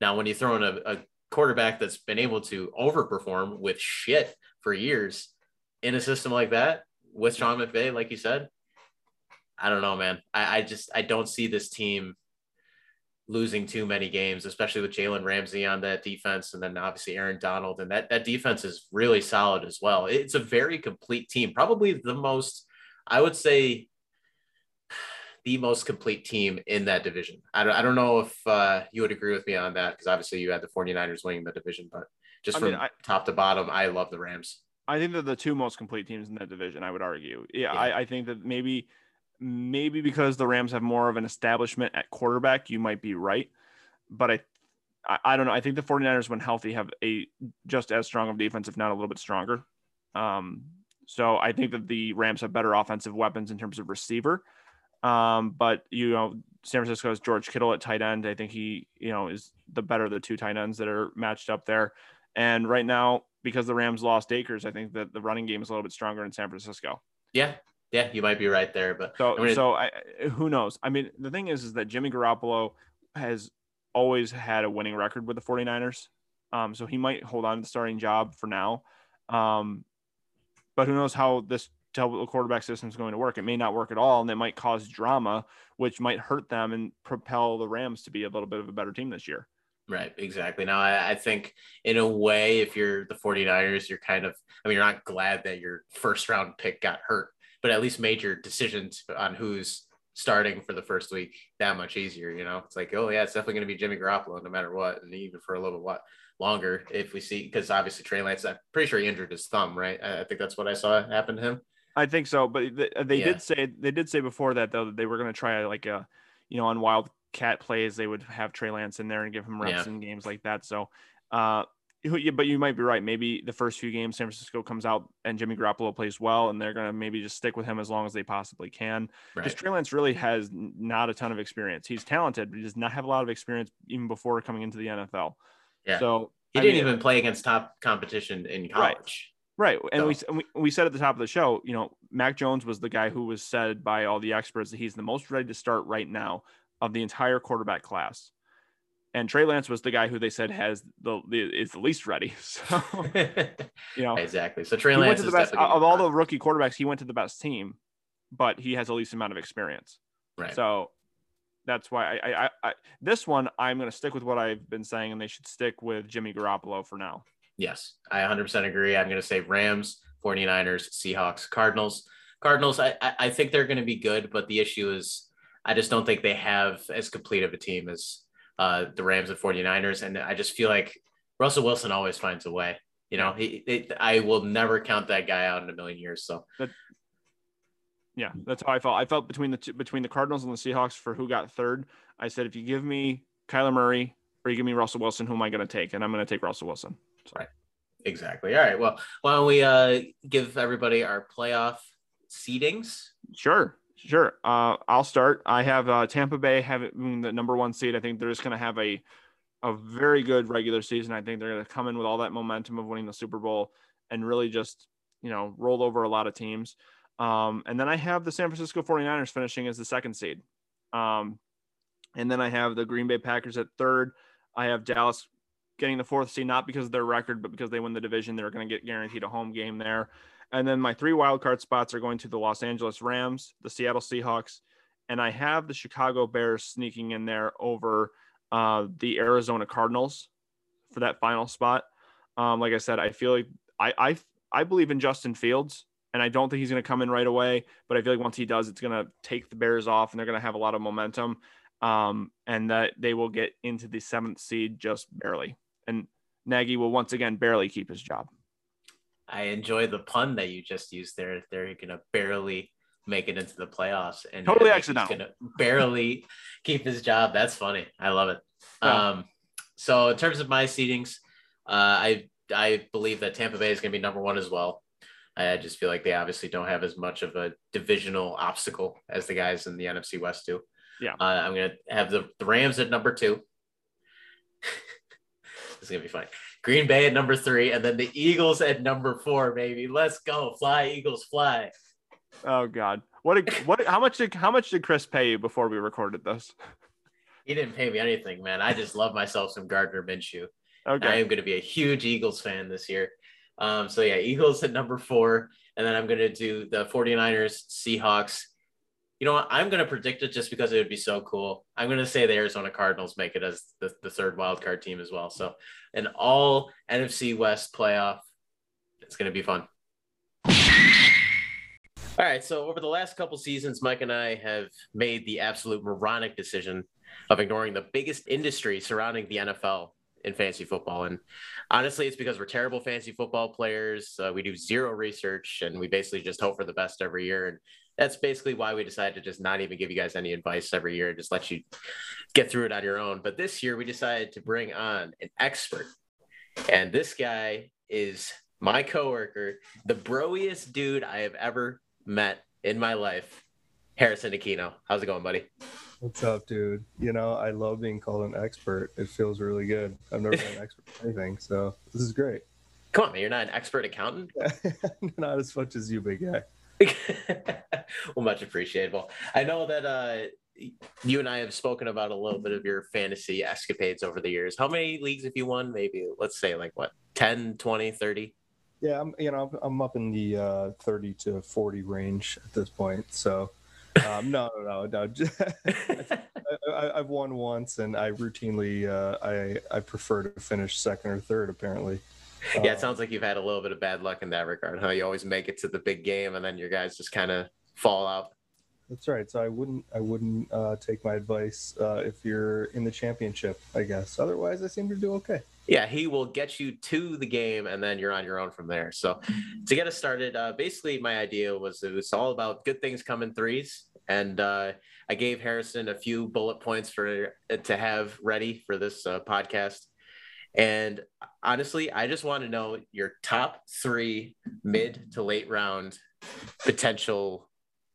S1: Now, when you throw in a, a quarterback that's been able to overperform with shit for years in a system like that, with Sean McVay, like you said, I don't know, man. I, I just I don't see this team losing too many games, especially with Jalen Ramsey on that defense, and then obviously Aaron Donald, and that that defense is really solid as well. It's a very complete team, probably the most, I would say, the most complete team in that division. I don't, I don't know if uh, you would agree with me on that because obviously you had the 49ers winning the division, but just I from mean, I, top to bottom, I love the Rams.
S3: I think they're the two most complete teams in that division. I would argue. Yeah, yeah. I, I think that maybe maybe because the Rams have more of an establishment at quarterback, you might be right. But I, I, I, don't know. I think the 49ers, when healthy, have a just as strong of defense, if not a little bit stronger. Um, so I think that the Rams have better offensive weapons in terms of receiver. Um, but you know, San Francisco has George Kittle at tight end. I think he, you know, is the better of the two tight ends that are matched up there. And right now, because the Rams lost Akers, I think that the running game is a little bit stronger in San Francisco.
S1: Yeah, yeah, you might be right there, but
S3: so I mean, so I, who knows? I mean, the thing is, is that Jimmy Garoppolo has always had a winning record with the 49ers. Um, so he might hold on to the starting job for now. Um, but who knows how this quarterback system is going to work? It may not work at all, and it might cause drama, which might hurt them and propel the Rams to be a little bit of a better team this year.
S1: Right, exactly. Now, I, I, think in a way, if you're the 49ers, you're kind of, I mean, you're not glad that your first round pick got hurt but at least made your decisions on who's starting for the first week that much easier. You know, it's like, oh yeah, it's definitely going to be Jimmy Garoppolo no matter what, and even for a little what longer if we see because obviously Trey Lance, I'm pretty sure he injured his thumb, right? I, think that's what I saw happen to him.
S3: I think so, but they, they yeah. did say they did say before that though that they were going to try like a, you know, on Wildcat plays they would have Trey Lance in there and give him reps yeah. in games like that. So, uh, but you might be right. Maybe the first few games, San Francisco comes out and Jimmy Garoppolo plays well, and they're going to maybe just stick with him as long as they possibly can. Because right. Trey Lance really has not a ton of experience. He's talented, but he does not have a lot of experience even before coming into the NFL.
S1: Yeah. So he I didn't mean, even play against top competition in college.
S3: Right. right. And so. we, we said at the top of the show, you know, Mac Jones was the guy who was said by all the experts that he's the most ready to start right now of the entire quarterback class and Trey Lance was the guy who they said has the, the is the least ready. [laughs] So [laughs] you know
S1: exactly. So Trey Lance
S3: the best of all the rookie quarterbacks. He went to the best team, but he has the least amount of experience.
S1: Right.
S3: So that's why I, I, I this one I'm going to stick with what I've been saying, and they should stick with Jimmy Garoppolo for now.
S1: Yes, I 100% agree. I'm going to say Rams, 49ers, Seahawks, Cardinals. Cardinals, I, I think they're going to be good, but the issue is I just don't think they have as complete of a team as uh, the Rams and 49ers. And I just feel like Russell Wilson always finds a way. You know, he, it, I will never count that guy out in a million years. So, that,
S3: yeah, that's how I felt. I felt between the two, between the Cardinals and the Seahawks for who got third. I said, if you give me Kyler Murray or you give me Russell Wilson, who am I going to take? And I'm going to take Russell Wilson.
S1: So. Right. Exactly. All right. Well, why don't we uh, give everybody our playoff seedings?
S3: Sure. Sure. Uh, I'll start. I have uh, Tampa Bay having the number one seed. I think they're just going to have a a very good regular season. I think they're going to come in with all that momentum of winning the Super Bowl and really just, you know, roll over a lot of teams. Um, and then I have the San Francisco 49ers finishing as the second seed. Um, and then I have the Green Bay Packers at third. I have Dallas getting the fourth seed, not because of their record, but because they win the division. They're going to get guaranteed a home game there. And then my three wildcard spots are going to the Los Angeles Rams, the Seattle Seahawks, and I have the Chicago Bears sneaking in there over uh, the Arizona Cardinals for that final spot. Um, like I said, I feel like I, I I believe in Justin Fields, and I don't think he's going to come in right away. But I feel like once he does, it's going to take the Bears off, and they're going to have a lot of momentum, um, and that they will get into the seventh seed just barely. And Nagy will once again barely keep his job.
S1: I enjoy the pun that you just used there. They're gonna barely make it into the playoffs and
S3: totally accidental.
S1: Gonna barely keep his job. That's funny. I love it. Yeah. Um, so in terms of my seedings, uh, I I believe that Tampa Bay is gonna be number one as well. I just feel like they obviously don't have as much of a divisional obstacle as the guys in the NFC West do.
S3: Yeah, uh,
S1: I'm gonna have the, the Rams at number two. [laughs] this is gonna be fine. Green Bay at number three, and then the Eagles at number four, baby. Let's go. Fly, Eagles, fly.
S3: Oh God. What a, what how much did how much did Chris pay you before we recorded this?
S1: He didn't pay me anything, man. I just love myself some Gardner Minshew. Okay. I am going to be a huge Eagles fan this year. Um, so yeah, Eagles at number four. and then I'm going to do the 49ers, Seahawks. You know what? I'm going to predict it just because it would be so cool. I'm going to say the Arizona Cardinals make it as the, the third wild card team as well. So, an all NFC West playoff. It's going to be fun. All right. So, over the last couple seasons, Mike and I have made the absolute moronic decision of ignoring the biggest industry surrounding the NFL in fantasy football. And honestly, it's because we're terrible fantasy football players. Uh, we do zero research and we basically just hope for the best every year. And that's basically why we decided to just not even give you guys any advice every year, and just let you get through it on your own. But this year, we decided to bring on an expert. And this guy is my coworker, the broiest dude I have ever met in my life, Harrison Aquino. How's it going, buddy?
S2: What's up, dude? You know, I love being called an expert. It feels really good. I've never been an expert in anything, so this is great.
S1: Come on, man. You're not an expert accountant? [laughs]
S2: not as much as you, big guy. [laughs]
S1: well, much appreciated. Well, I know that uh, you and I have spoken about a little bit of your fantasy escapades over the years. How many leagues have you won? Maybe, let's say, like what, 10, 20, 30?
S2: Yeah, I'm, you know, I'm up in the uh, 30 to 40 range at this point. So, um, no, no, no, no. [laughs] I, have won once, and I routinely uh, I I prefer to finish second or third. Apparently. [laughs]
S1: Yeah, it uh, sounds like you've had a little bit of bad luck in that regard. Huh? You always make it to the big game, and then your guys just kind of fall out.
S2: That's right. So I wouldn't I wouldn't uh, take my advice uh, if you're in the championship. I guess. Otherwise, I seem to do okay.
S1: Yeah, he will get you to the game, and then you're on your own from there. So, to get us started, uh, basically, my idea was it was all about good things come in threes, and uh, I gave Harrison a few bullet points for to have ready for this uh, podcast. And honestly, I just want to know your top three mid to late round potential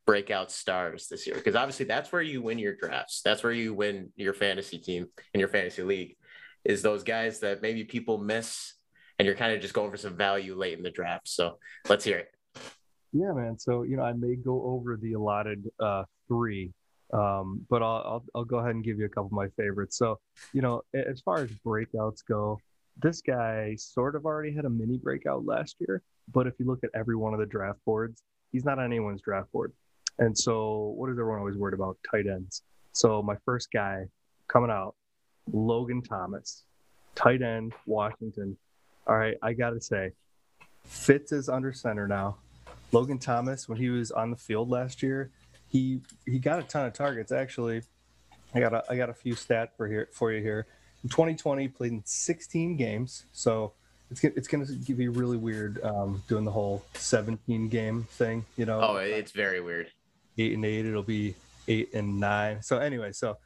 S1: breakout stars this year because obviously that's where you win your drafts that's where you win your fantasy team in your fantasy league is those guys that maybe people miss and you're kind of just going for some value late in the draft. So let's hear it.
S2: Yeah man. So you know i may go over the allotted uh, three um, but I'll, I'll, I'll go ahead and give you a couple of my favorites. So you know as far as breakouts go this guy sort of already had a mini breakout last year but if you look at every one of the draft boards he's not on anyone's draft board. And so, what is everyone always worried about? Tight ends. So, my first guy coming out, Logan Thomas, tight end, Washington. All right, I got to say, Fitz is under center now. Logan Thomas, when he was on the field last year, he he got a ton of targets. Actually, I got a I got a few stat for here for you here. In 2020, played in 16 games. So it's it's going to be really weird um, doing the whole 17 game thing. You know?
S1: Oh, it's very weird
S2: eight and eight. It'll be eight and nine. So anyway, so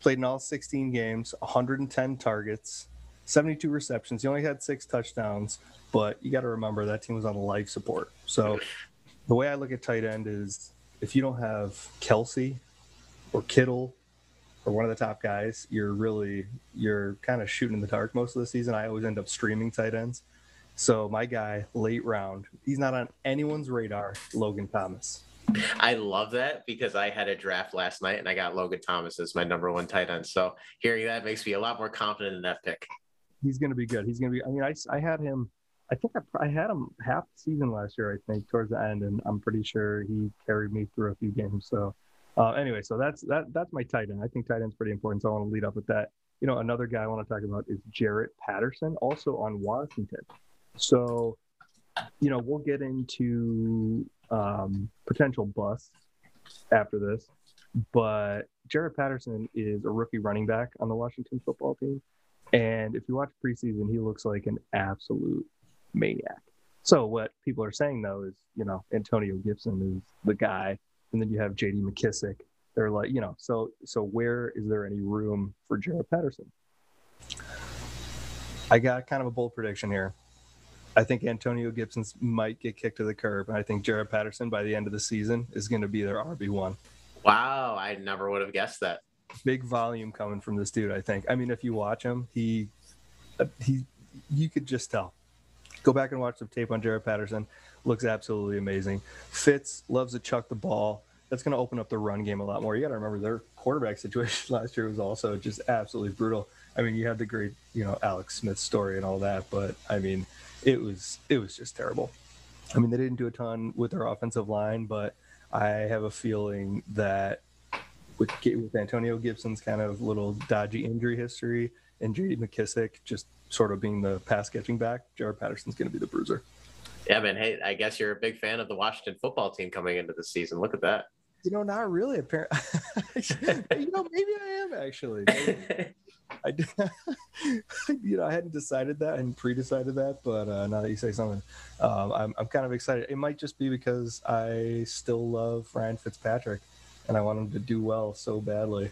S2: played in all 16 games, 110 targets, 72 receptions. He only had six touchdowns, but you got to remember that team was on life support. So the way I look at tight end is if you don't have Kelce or Kittle or one of the top guys, you're really you're kind of shooting in the dark most of the season. I always end up streaming tight ends. So my guy, late round, he's not on anyone's radar. Logan Thomas.
S1: I love that because I had a draft last night and I got Logan Thomas as my number one tight end. So hearing that makes me a lot more confident in that pick.
S2: He's going to be good. He's going to be. I mean, I, I had him. I think I, I had him half season last year. I think towards the end, and I'm pretty sure he carried me through a few games. So uh, anyway, so that's that. That's my tight end. I think tight end's pretty important. So I want to lead up with that. You know, another guy I want to talk about is Jaret Patterson, also on Washington. So, you know, we'll get into um, potential bust after this. But Jaret Patterson is a rookie running back on the Washington football team. And if you watch preseason, he looks like an absolute maniac. So what people are saying though is, you know, Antonio Gibson is the guy, and then you have J.D. McKissic. They're like, you know, so so where is there any room for Jaret Patterson? I got kind of a bold prediction here. I think Antonio Gibson's might get kicked to the curb. And I think Jaret Patterson by the end of the season is going to be their RB1.
S1: Wow. I never would have guessed that.
S2: Big volume coming from this dude, I think. I mean, if you watch him, he, uh, he, you could just tell. Go back and watch the tape on Jaret Patterson. Looks absolutely amazing. Fitz loves to chuck the ball. That's going to open up the run game a lot more. You got to remember their quarterback [laughs] situation last year was also just absolutely brutal. I mean, you had the great, you know, Alex Smith story and all that, but I mean, it was it was just terrible. I mean, they didn't do a ton with their offensive line, but I have a feeling that with with Antonio Gibson's kind of little dodgy injury history and J.D. McKissic just sort of being the pass catching back, Jaret Patterson's going to be the bruiser.
S1: Yeah, man. Hey, I guess you're a big fan of the Washington football team coming into the season. Look at that.
S2: You know, not really. Apparently, [laughs] you know, maybe I am actually. [laughs] I, [laughs] you know, I hadn't decided that and pre-decided that, but uh, now that you say something, um, I'm, I'm kind of excited. It might just be because I still love Ryan Fitzpatrick, and I want him to do well so badly.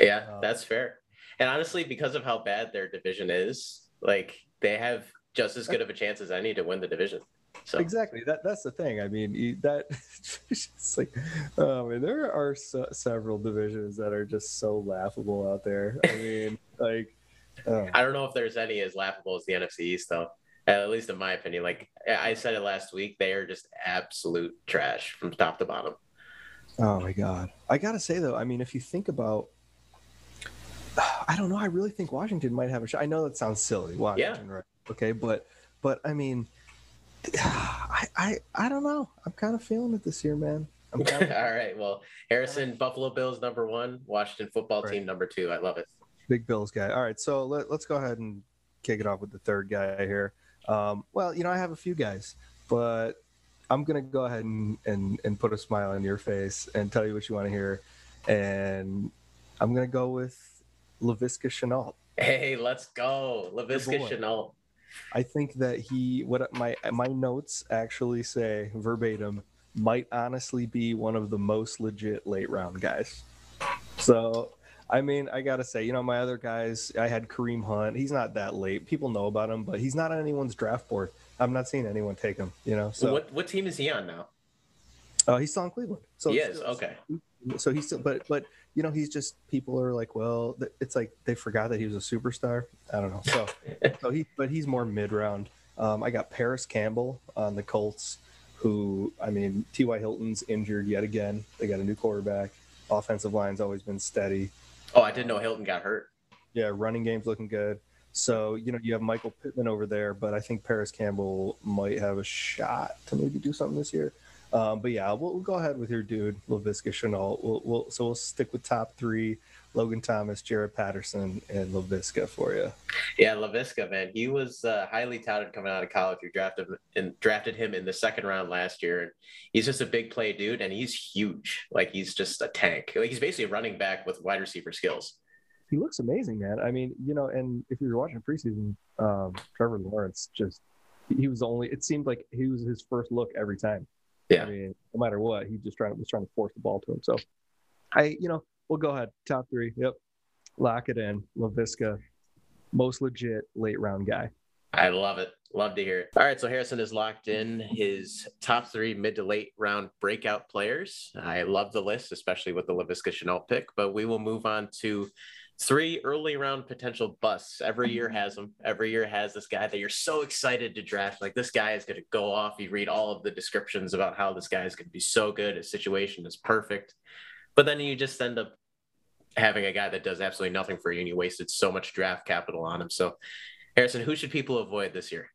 S1: Yeah, uh, that's fair. And honestly, because of how bad their division is, like they have just as good of a chance as any to win the division. So
S2: exactly that that's the thing. I mean, that [laughs] it's like, oh man, there are so, several divisions that are just so laughable out there. I mean, like,
S1: oh. I don't know if there's any as laughable as the NFC East though. At least in my opinion, like I said it last week, they are just absolute trash from top to bottom.
S2: Oh my god! I gotta say though, I mean, if you think about [sighs] I don't know. I really think Washington might have a shot. I know that sounds silly, Washington, yeah. right? Okay, but but I mean, [sighs] I, I I don't know. I'm kind of feeling it this year, man.
S1: I'm kind of... [laughs] All right. Well, Harrison, Buffalo Bills number one, Washington football right. team number two. I love it.
S2: Big Bills guy. All right. So let, let's go ahead and kick it off with the third guy here. Um, well, you know, I have a few guys, but I'm gonna go ahead and, and and put a smile on your face and tell you what you want to hear, and I'm gonna go with Laviska Shenault.
S1: Hey, let's go, Laviska Shenault.
S2: I think that he what my my notes actually say verbatim might honestly be one of the most legit late round guys. So I mean, I gotta say, you know, my other guys, I had Kareem Hunt. He's not that late. People know about him, but he's not on anyone's draft board. I'm not seeing anyone take him. You know. So
S1: what what team is he on now?
S2: Oh, uh, he's still in Cleveland. So
S1: he is okay.
S2: So he's still, but but you know, he's just people are like, well, it's like they forgot that he was a superstar. I don't know. So, [laughs] so he, but he's more mid round. Um, I got Parris Campbell on the Colts, who I mean, T.Y. Hilton's injured yet again. They got a new quarterback. Offensive line's always been steady.
S1: Oh, I didn't know Hilton got hurt.
S2: Yeah, running game's looking good. So, you know, you have Michael Pittman over there, but I think Parris Campbell might have a shot to maybe do something this year. Um, but yeah, we'll, we'll, go ahead with your dude, Laviska Shenault. We'll, we'll, so we'll stick with top three: Logan Thomas, Jaret Patterson, and Laviska for you.
S1: Yeah, Laviska, man, he was uh, highly touted coming out of college. We drafted him and drafted him in the second round last year, and he's just a big play dude, and he's huge. Like he's just a tank. Like he's basically a running back with wide receiver skills.
S2: He looks amazing, man. I mean, you know, and if you were watching preseason, um, Trevor Lawrence just he was only. It seemed like he was his first look every time.
S1: Yeah.
S2: I mean, no matter what, he just trying was trying to force the ball to him. So, I, you know, we'll go ahead. Top three. Yep. Lock it in. Laviska, most legit late round guy.
S1: I love it. Love to hear it. All right. So Harrison is locked in his top three mid to late round breakout players. I love the list, especially with the Laviska Shenault pick, but we will move on to three early round potential busts. Every year has them. Every year has this guy that you're so excited to draft. Like this guy is going to go off. You read all of the descriptions about how this guy is going to be so good. His situation is perfect, but then you just end up having a guy that does absolutely nothing for you, and you wasted so much draft capital on him. So, Harrison, who should people avoid this year?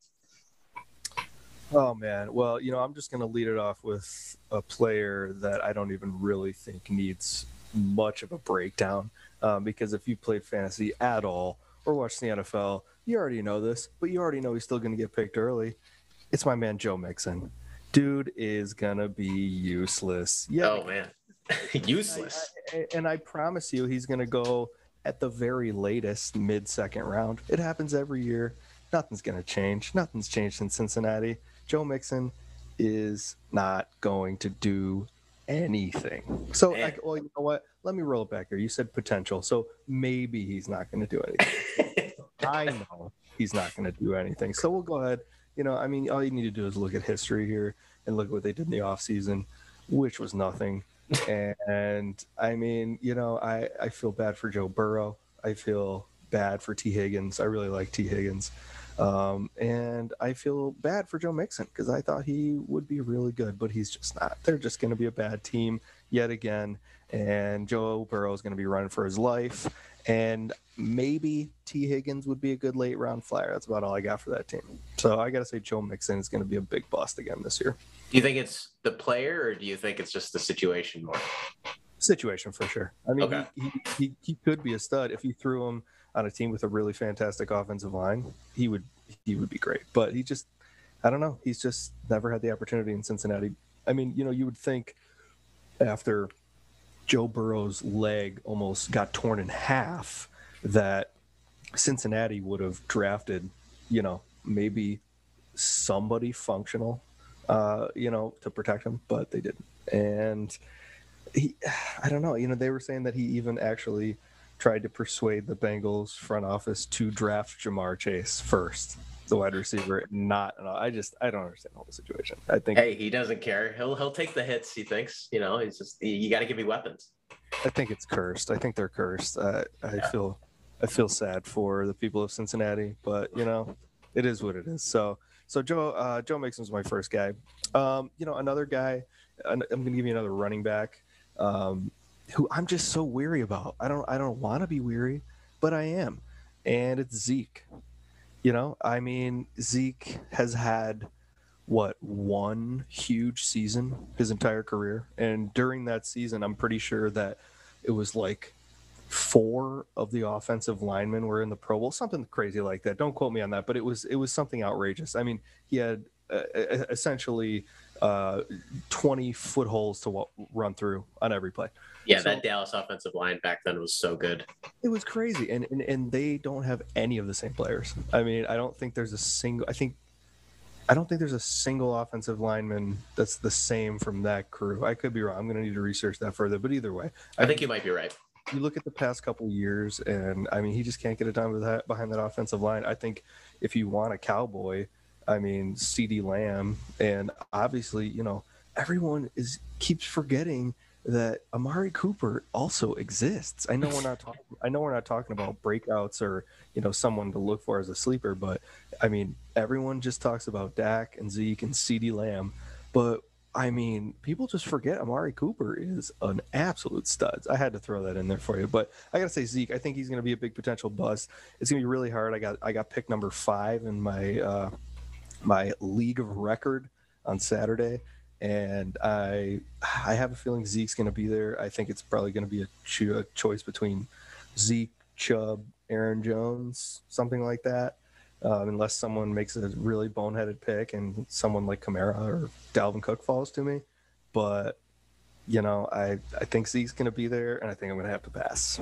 S2: Oh man, well, you know, I'm just going to lead it off with a player that I don't even really think needs much of a breakdown um, because if you played fantasy at all or watched the NFL, you already know this, but you already know he's still going to get picked early. It's my man Joe Mixon. Dude is gonna be useless.
S1: Yeah. Oh man, [laughs] useless.
S2: I, I, and I promise you, he's gonna go at the very latest mid second round. It happens every year. Nothing's gonna change. Nothing's changed in Cincinnati. Joe Mixon is not going to do anything. So, like, well, you know what? Let me roll it back here. You said potential, so maybe he's not going to do anything. [laughs] I know he's not going to do anything. So we'll go ahead. You know, I mean, all you need to do is look at history here and look at what they did in the offseason, which was nothing. And I mean, you know, I I feel bad for Joe Burrow. I feel bad for Tee Higgins. I really like Tee Higgins. Um, and I feel bad for Joe Mixon because I thought he would be really good, but he's just not. They're just going to be a bad team yet again. and Joe Burrow is going to be running for his life. And maybe Tee Higgins would be a good late round flyer. That's about all I got for that team. So I got to say Joe Mixon is going to be a big bust again this year.
S1: Do you think it's the player, or do you think it's just the situation more?
S2: Situation for sure. I mean,
S1: Okay.
S2: he, he, he, he could be a stud if you threw him on a team with a really fantastic offensive line. He would he would be great, but he just I don't know. He's just never had the opportunity in Cincinnati. I mean, you know, you would think after Joe Burrow's leg almost got torn in half that Cincinnati would have drafted, you know, maybe somebody functional, uh, you know, to protect him, but they didn't. And he, I don't know, you know, they were saying that he even actually tried to persuade the Bengals front office to draft Ja'Marr Chase first, the wide receiver, not. I just, I don't understand the whole situation. I think,
S1: Hey, he doesn't care. He'll he'll take the hits. He thinks, you know, he's just you got to give me weapons.
S2: I think it's cursed. I think they're cursed. Uh, I
S1: Yeah.
S2: feel, I feel sad for the people of Cincinnati, but you know, it is what it is. So, so Joe, uh, Joe Mixon's my first guy. Um, you know, another guy. I'm going to give you another running back, um, who I'm just so weary about. I don't, I don't want to be weary, but I am, and it's Zeke. You know, I mean, Zeke has had what one huge season his entire career and during that season i'm pretty sure that it was like four of the offensive linemen were in the pro bowl something crazy like that. Don't quote me on that but it was it was something outrageous. I mean he had uh, essentially uh 20 footholds to run through on every play.
S1: Yeah,
S2: So-
S1: that Dallas offensive line back then was so good.
S2: it was crazy and, and and they don't have any of the same players. I mean i don't think there's a single i think i don't think there's a single offensive lineman that's the same from that crew. I could be wrong. I'm going to need to research that further but either way
S1: I think you might be right.
S2: You look at the past couple years and i mean he just can't get done with that behind that offensive line. I think if you want a cowboy i mean CeeDee Lamb and obviously you know everyone is keeps forgetting that amari cooper also exists. I know we're not talking i know we're not talking about breakouts or you know someone to look for as a sleeper but i mean everyone just talks about Dak and zeke and CeeDee Lamb but I mean, people just forget Amari Cooper is an absolute stud. I had to throw that in there for you, but I gotta say Zeke. I think he's gonna be a big potential bust. It's gonna be really hard. I got I got pick number five in my uh, my league of record on Saturday, and I I have a feeling Zeke's gonna be there. I think it's probably gonna be a, cho- a choice between Zeke, Chubb, Aaron Jones, something like that um, unless someone makes a really boneheaded pick and someone like Kamara or Dalvin Cook falls to me. But you know, I I think Zeke's going to be there, and I think I'm going to have to pass.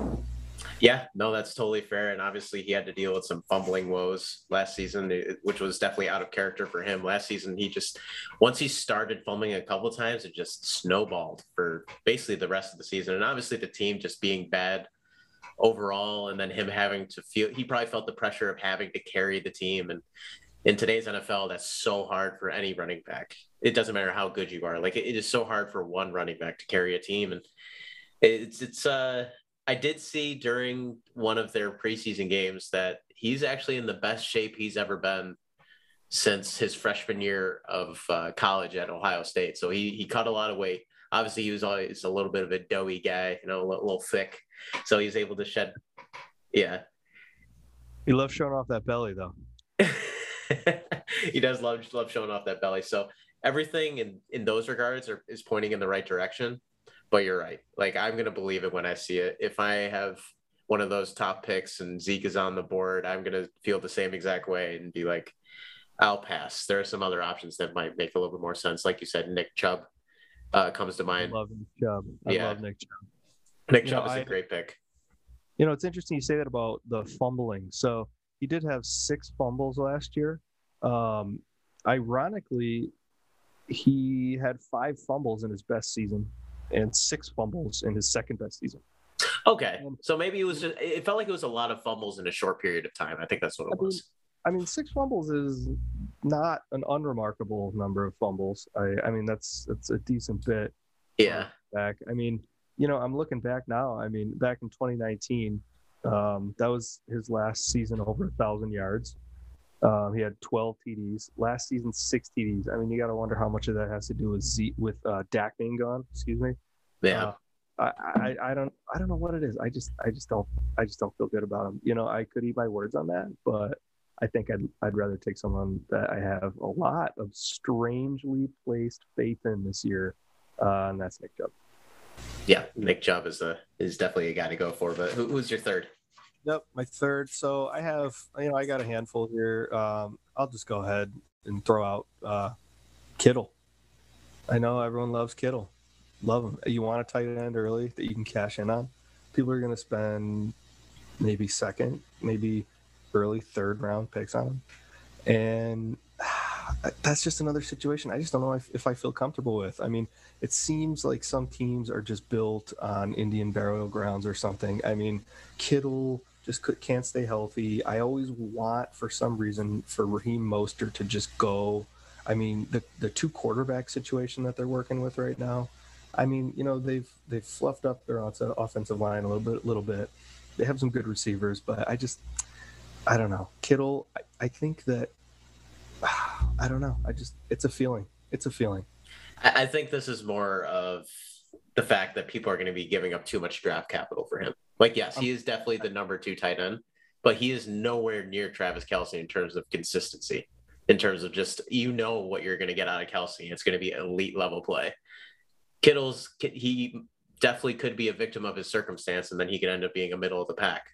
S1: Yeah, no, that's totally fair. And obviously, he had to deal with some fumbling woes last season, which was definitely out of character for him. Last season, he just once he started fumbling a couple times, it just snowballed for basically the rest of the season. And obviously, the team just being bad overall, and then him having to feel he probably felt the pressure of having to carry the team. And in today's NFL, that's so hard for any running back. It doesn't matter how good you are. Like it, it is so hard for one running back to carry a team, and it's it's uh I did see during one of their preseason games that he's actually in the best shape he's ever been since his freshman year of uh, college at Ohio State. So he he cut a lot of weight. Obviously, he was always a little bit of a doughy guy, you know, a little, little thick. So he's able to shed. Yeah,
S2: He loves showing off that belly, though. [laughs]
S1: he does love love showing off that belly. So everything in in those regards are, is pointing in the right direction. But you're right. Like I'm gonna believe it when I see it. If I have one of those top picks and Zeke is on the board, I'm gonna feel the same exact way and be like, I'll pass. There are some other options that might make a little bit more sense. Like you said, Nick Chubb uh, comes to
S2: I
S1: mind.
S2: love Nick Chubb. I
S1: Yeah.
S2: love Nick Chubb.
S1: Nick
S2: you
S1: Chubb
S2: know,
S1: is a
S2: I-
S1: great pick.
S2: You know, it's interesting you say that about the fumbling. So he did have six fumbles last year. Um, ironically, he had five fumbles in his best season and six fumbles in his second best season.
S1: Okay,
S2: Um,
S1: so maybe it was just. It felt like it was a lot of fumbles in a short period of time. I think that's what it
S2: I
S1: was.
S2: I mean, six fumbles is not an unremarkable number of fumbles. I, I mean, that's that's a decent bit
S1: Yeah.
S2: back. I mean, you know, I'm looking back now. I mean, back in 2019, um, that was his last season over a thousand yards. Um, he had 12 TDs. Last season, six TDs. I mean, you got to wonder how much of that has to do with Z with uh, Dak being gone. Excuse me.
S1: Yeah.
S2: Uh, I, I, I don't I don't know what it is. I just I just don't I just don't feel good about him. You know, I could eat my words on that, but I think I'd I'd rather take someone that I have a lot of strangely placed faith in this year, uh, and that's Nick Chubb.
S1: Yeah, Nick Chubb is a is definitely a guy to go for. But who, who's your third?
S2: Yep, my third. So I have you know I got a handful here. Um, I'll just go ahead and throw out uh, Kittle. I know everyone loves Kittle. Love him. You want a tight end early that you can cash in on. People are going to spend maybe second, maybe early third round picks on him, and [sighs] that's just another situation. I just don't know if, if I feel comfortable with. I mean, it seems like some teams are just built on Indian burial grounds or something. I mean, Kittle just could, can't stay healthy. I always want, for some reason, for Raheem Mostert to just go. I mean, the the two quarterback situation that they're working with right now. I mean, you know, they've they've fluffed up their offensive line a little bit, a little bit. They have some good receivers, but I just, I don't know. Kittle, I, I think that, [sighs] I don't know. I just, it's a feeling. It's a feeling.
S1: I think this is more of the fact that people are going to be giving up too much draft capital for him. Like, yes, he um, is definitely the number two tight end, but he is nowhere near Travis Kelce in terms of consistency, in terms of just, you know, what you're going to get out of Kelce, It's going to be elite level play. Kittle's, he definitely could be a victim of his circumstance, and then he could end up being a middle of the pack.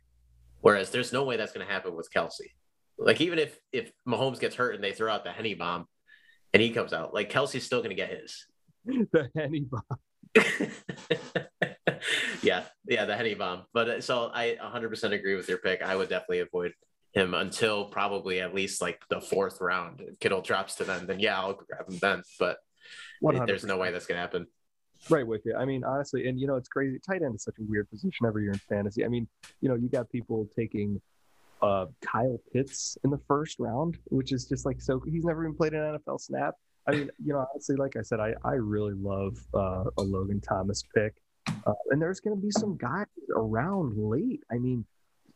S1: Whereas there's no way that's going to happen with Kelce. Like, even if if Mahomes gets hurt and they throw out the Henne bomb and he comes out, like Kelce's still going to get his. [laughs]
S2: the Henne bomb. [laughs]
S1: yeah, yeah, the Henne bomb. But uh, so I 100% agree with your pick. I would definitely avoid him until probably at least like the fourth round. If Kittle drops to them, then yeah, I'll grab him then. But 100%. there's no way that's gonna happen.
S2: Right with you. I mean, honestly, and you know, it's crazy. Tight end is such a weird position every year in fantasy. I mean, you know, you got people taking uh, Kyle Pitts in the first round, which is just like so. He's never even played an NFL snap. I mean, you know, honestly, like I said, I, I really love uh, a Logan Thomas pick. Uh, and there's going to be some guys around late. I mean,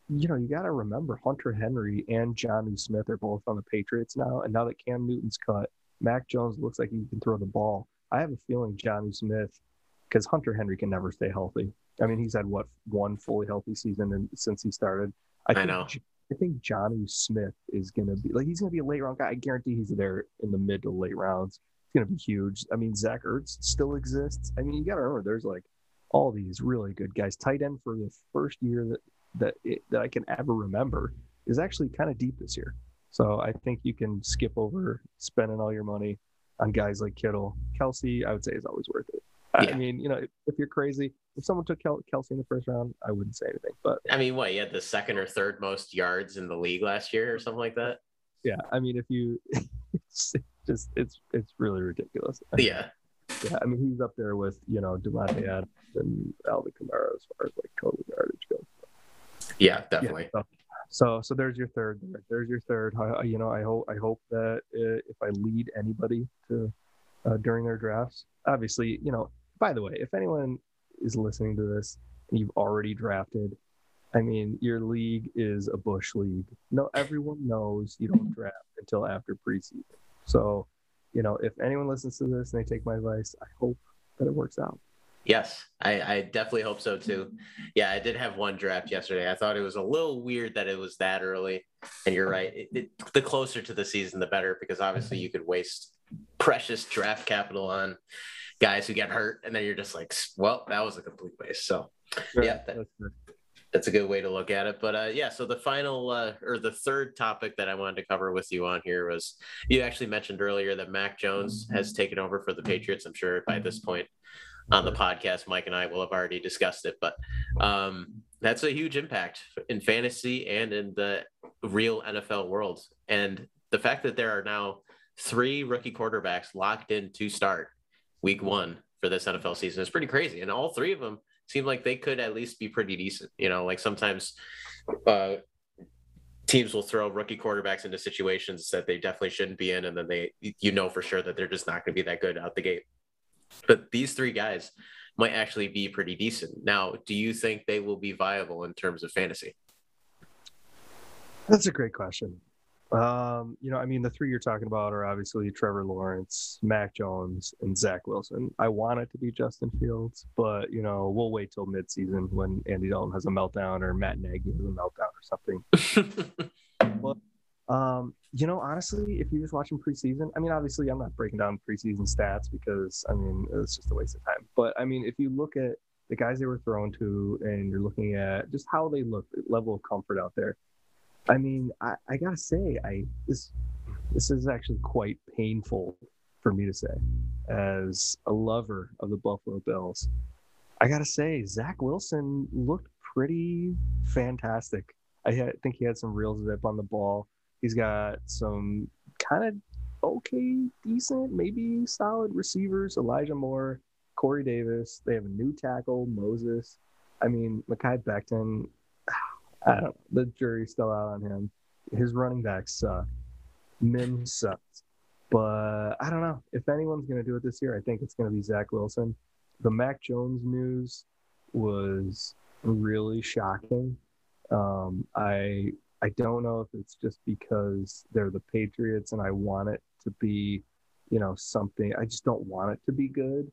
S2: you know, you got to remember Hunter Henry and Jonnu Smith are both on the Patriots now. And now that Cam Newton's cut, Mac Jones looks like he can throw the ball. I have a feeling Jonnu Smith, because Hunter Henry can never stay healthy. I mean, he's had what one fully healthy season in, since he started.
S1: I, I know.
S2: I think Jonnu Smith is going to be like he's going to be a late round guy. I guarantee he's there in the mid to late rounds. It's going to be huge. I mean, Zach Ertz still exists. I mean, you got to remember there's like all these really good guys. Tight end for the first year that that it, that I can ever remember is actually kind of deep this year. So I think you can skip over spending all your money on guys like Kittle. Kelce, I would say, is always worth it. Yeah. I mean, you know, if, if, you're crazy, if someone took Kel- Kelce in the first round, I wouldn't say anything. But
S1: I mean, what, you had the second or third most yards in the league last year or something like that?
S2: Yeah. I mean, if you [laughs] it's just, it's, it's really ridiculous. [laughs]
S1: Yeah.
S2: Yeah. I mean, he's up there with, you know, Davante Adams and Alvin Kamara as far as like total yardage goes.
S1: Yeah, definitely. Yeah,
S2: so, so, so there's your third. There's your third. I, you know, I hope, I hope that uh, if I lead anybody to uh, during their drafts, obviously, you know, by the way, if anyone is listening to this and you've already drafted, I mean, your league is a bush league. No, everyone knows you don't [laughs] draft until after preseason. So, you know, if anyone listens to this and they take my advice, I hope that it works out.
S1: Yes, I, I, definitely hope so too. Yeah, I did have one draft yesterday. I thought it was a little weird that it was that early. And you're right. It, it, the closer to the season, the better, because obviously you could waste precious draft capital on guys who get hurt, and then you're just like, well, that was a complete waste. So, sure. yeah, that, that's a good way to look at it. But uh, yeah, so the final uh, or the third topic that I wanted to cover with you on here was you actually mentioned earlier that Mac Jones has taken over for the Patriots. I'm sure by this point on the podcast, Mike and I will have already discussed it, but um, that's a huge impact in fantasy and in the real NFL world. And the fact that there are now three rookie quarterbacks locked in to start week one for this NFL season is pretty crazy. And all three of them seem like they could at least be pretty decent. You know, like sometimes uh, teams will throw rookie quarterbacks into situations that they definitely shouldn't be in, and then they, you know, for sure that they're just not going to be that good out the gate. But these three guys might actually be pretty decent. Now, do you think they will be viable in terms of fantasy?
S2: That's a great question. Um, you know, I mean, the three you're talking about are obviously Trevor Lawrence, Mac Jones, and Zach Wilson. I want it to be Justin Fields, but you know, we'll wait till midseason when Andy Dalton has a meltdown or Matt Nagy has a meltdown or something. [laughs] but um, you know, honestly, if you just watch watching preseason, I mean, obviously, I'm not breaking down preseason stats because I mean, it's just a waste of time. But I mean, if you look at the guys they were thrown to, and you're looking at just how they look, level of comfort out there. I mean, I, I gotta say, I this this is actually quite painful for me to say, as a lover of the Buffalo Bills. I gotta say, Zach Wilson looked pretty fantastic. I had, think he had some real zip on the ball. He's got some kind of okay, decent, maybe solid receivers. Elijah Moore, Corey Davis. They have a new tackle, Moses. I mean, Mekhi Becton. [sighs] I don't know. The jury's still out on him. His running backs suck. Mims sucks. But I don't know. If anyone's going to do it this year, I think it's going to be Zach Wilson. The Mac Jones news was really shocking. Um, I I don't know if it's just because they're the Patriots and I want it to be, you know, something. I just don't want it to be good,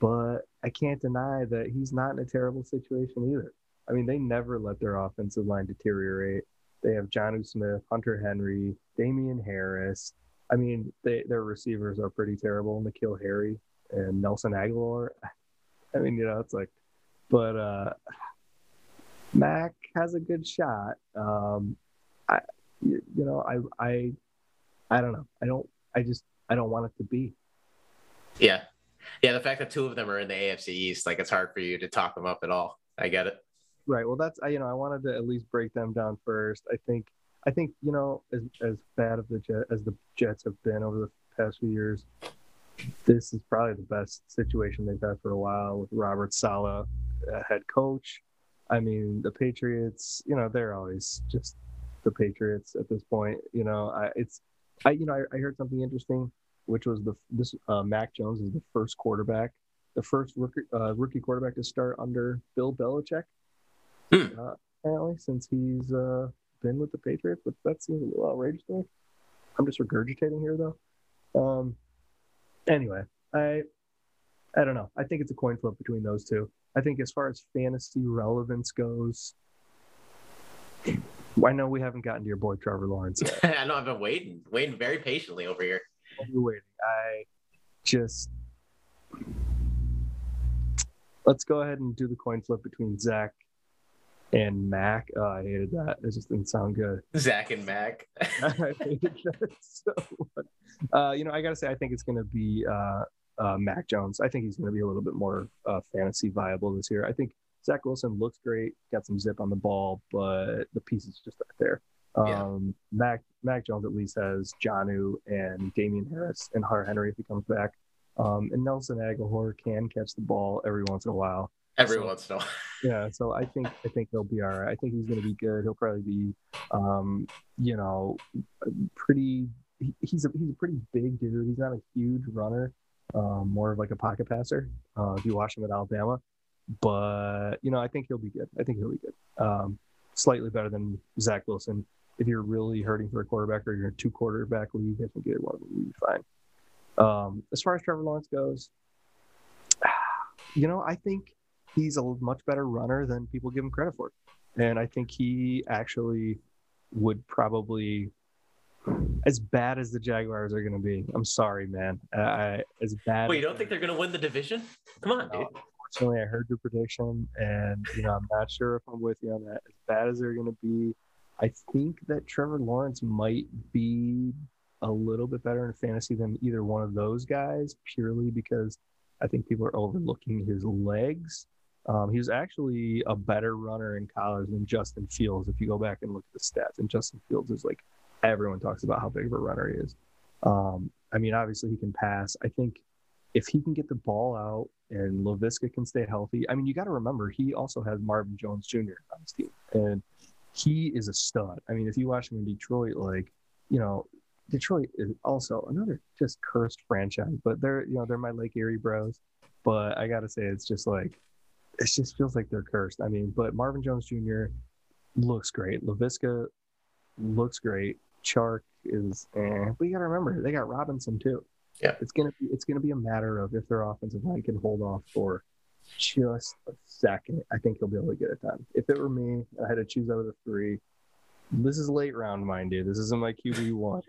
S2: but I can't deny that he's not in a terrible situation either. I mean, they never let their offensive line deteriorate. They have Jonnu Smith, Hunter Henry, Damien Harris. I mean, they, their receivers are pretty terrible. N'Keal Harry and Nelson Agholor. [laughs] I mean, you know, it's like, but uh, Mac has a good shot. Um, I, you, you know, I, I, I don't know. I don't. I just, I don't want it to be.
S1: Yeah, yeah. The fact that two of them are in the AFC East, like it's hard for you to talk them up at all. I get it.
S2: Right. Well, that's you know I wanted to at least break them down first. I think I think you know as as bad of the jet as the Jets have been over the past few years, this is probably the best situation they've had for a while with Robert Saleh, uh, head coach. I mean, the Patriots, you know, they're always just the Patriots at this point. You know, I, it's I you know I, I heard something interesting, which was the this uh, Mac Jones is the first quarterback, the first rookie uh, rookie quarterback to start under Bill Belichick hmm. uh, apparently, since he's uh, been with the Patriots. But that seems a little outrageous to me. I'm just regurgitating here, though. Um, anyway, I I don't know. I think it's a coin flip between those two. I think as far as fantasy relevance goes, I know we haven't gotten to your boy Trevor Lawrence
S1: yet. [laughs] I know I've been waiting, waiting very patiently over here.
S2: You're waiting. I just let's go ahead and do the coin flip between Zach and Mac. Oh, I hated that. It just didn't sound good. [laughs]
S1: Zach and Mac. [laughs] I hated
S2: that so much. Uh, you know, I gotta say, I think it's gonna be uh, uh, Mac Jones. I think he's gonna be a little bit more uh, fantasy viable this year. I think Zach Wilson looks great, got some zip on the ball, but the pieces just aren't there. Um, yeah. Mac Mac Jones at least has Jonnu and Damien Harris and Hunter Henry if he comes back. Um, and Nelson Agholor can catch the ball every once in a while.
S1: Every so, once in a while. [laughs]
S2: yeah, so I think I think he'll be all right. I think he's going to be good. He'll probably be, um, you know, pretty. He, he's a he's a pretty big dude. He's not a huge runner, um, more of like a pocket passer. Uh, if you watch him at Alabama, but you know, I think he'll be good. I think he'll be good. Um, slightly better than Zach Wilson. If you're really hurting for a quarterback or you're two quarterback league, I think either one will be fine. Um, as far as Trevor Lawrence goes, [sighs] you know, I think he's a much better runner than people give him credit for. And I think he actually would probably, as bad as the Jaguars are going to be, I'm sorry, man. I, as bad.
S1: Wait, you don't think they're going to win the division? Come on, dude.
S2: Unfortunately, I heard your prediction, and you know I'm not sure if I'm with you on that. As bad as they're going to be, I think that Trevor Lawrence might be a little bit better in fantasy than either one of those guys, purely because I think people are overlooking his legs. Um, he was actually a better runner in college than Justin Fields. If you go back and look at the stats, and Justin Fields is like everyone talks about how big of a runner he is. Um, I mean, obviously he can pass. I think if he can get the ball out and Laviska can stay healthy, I mean, you got to remember he also has Marvin Jones Jr. on his team, and he is a stud. I mean, if you watch him in Detroit, like you know, Detroit is also another just cursed franchise. But they're you know they're my Lake Erie bros. But I got to say, it's just like it just feels like they're cursed. I mean, but Marvin Jones Jr. looks great. Laviska looks great. Chark is, eh, but you got to remember they got Robinson too.
S1: Yeah.
S2: it's gonna be it's gonna be a matter of if their offensive line can hold off for just a second. I think he'll be able to get it done. If it were me, I had to choose out of the three. This is late round, mind you. This isn't my QB [laughs] one.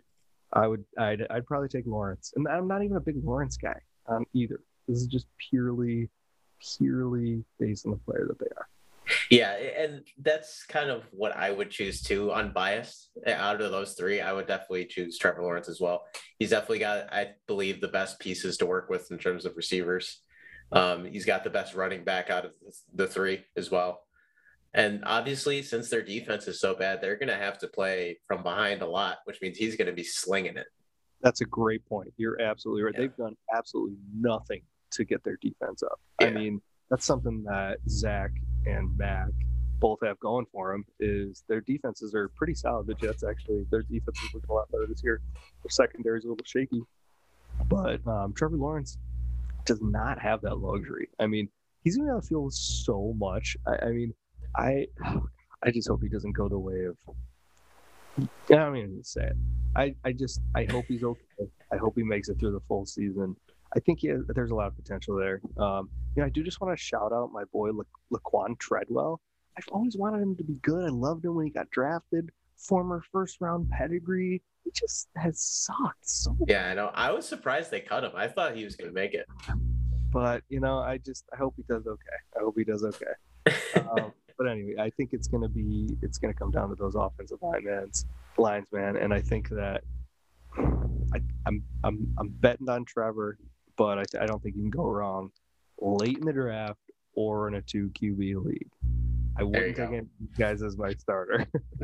S2: I would, I'd, I'd probably take Lawrence, and I'm not even a big Lawrence guy um, either. This is just purely, purely based on the player that they are.
S1: Yeah, and that's kind of what I would choose too, unbiased. Out of those three, I would definitely choose Trevor Lawrence as well. He's definitely got, I believe, the best pieces to work with in terms of receivers. Um, he's got the best running back out of the three as well. And obviously, since their defense is so bad, they're going to have to play from behind a lot, which means he's going to be slinging it.
S2: That's a great point. You're absolutely right.
S1: Yeah.
S2: They've done absolutely nothing to get their defense up.
S1: Yeah.
S2: I mean, that's something that Zach and Mac both have going for them. Is their defenses are pretty solid. The Jets actually, their defenses looking a lot better this year. Their secondary is a little shaky, but um, Trevor Lawrence does not have that luxury. I mean, he's going to have to feel so much. I, I mean, I, I just hope he doesn't go the way of. Yeah, I even say it. I, I just I hope he's okay. I hope he makes it through the full season. I think has, there's a lot of potential there. Um, you know, I do just want to shout out my boy La- Laquon Treadwell. I've always wanted him to be good. I loved him when he got drafted. Former first round pedigree. He just has sucked so.
S1: Yeah, I know. I was surprised they cut him. I thought he was going to make it.
S2: But you know, I just I hope he does okay. I hope he does okay. [laughs] um, but anyway, I think it's gonna be it's gonna come down to those offensive linemen, lines, man. And I think that I, I'm I'm I'm betting on Trevor, but I, I don't think you can go wrong late in the draft or in a two QB league. I wouldn't take any guys as my starter. [laughs] [laughs]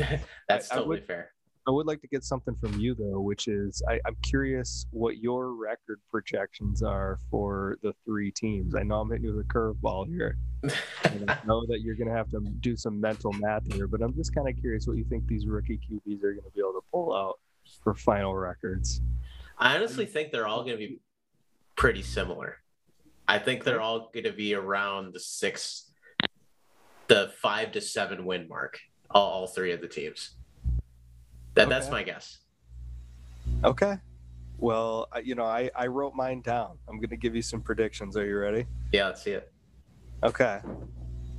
S1: That's
S2: I- I
S1: totally
S2: would-
S1: fair.
S2: I would like to get something from you though, which is I, I'm curious what your record projections are for the three teams. I know I'm hitting you with a curveball here. [laughs] And I know that you're going to have to do some mental math here, but I'm just kind of curious what you think these rookie QBs are going to be able to pull out for final records.
S1: I honestly think they're all going to be pretty similar. I think they're all going to be around the six, the five to seven win mark. All, all three of the teams. That that's my guess.
S2: Okay. Well, you know, I, I wrote mine down. I'm going to give you some predictions. Are you ready?
S1: Yeah, let's see it.
S2: Okay.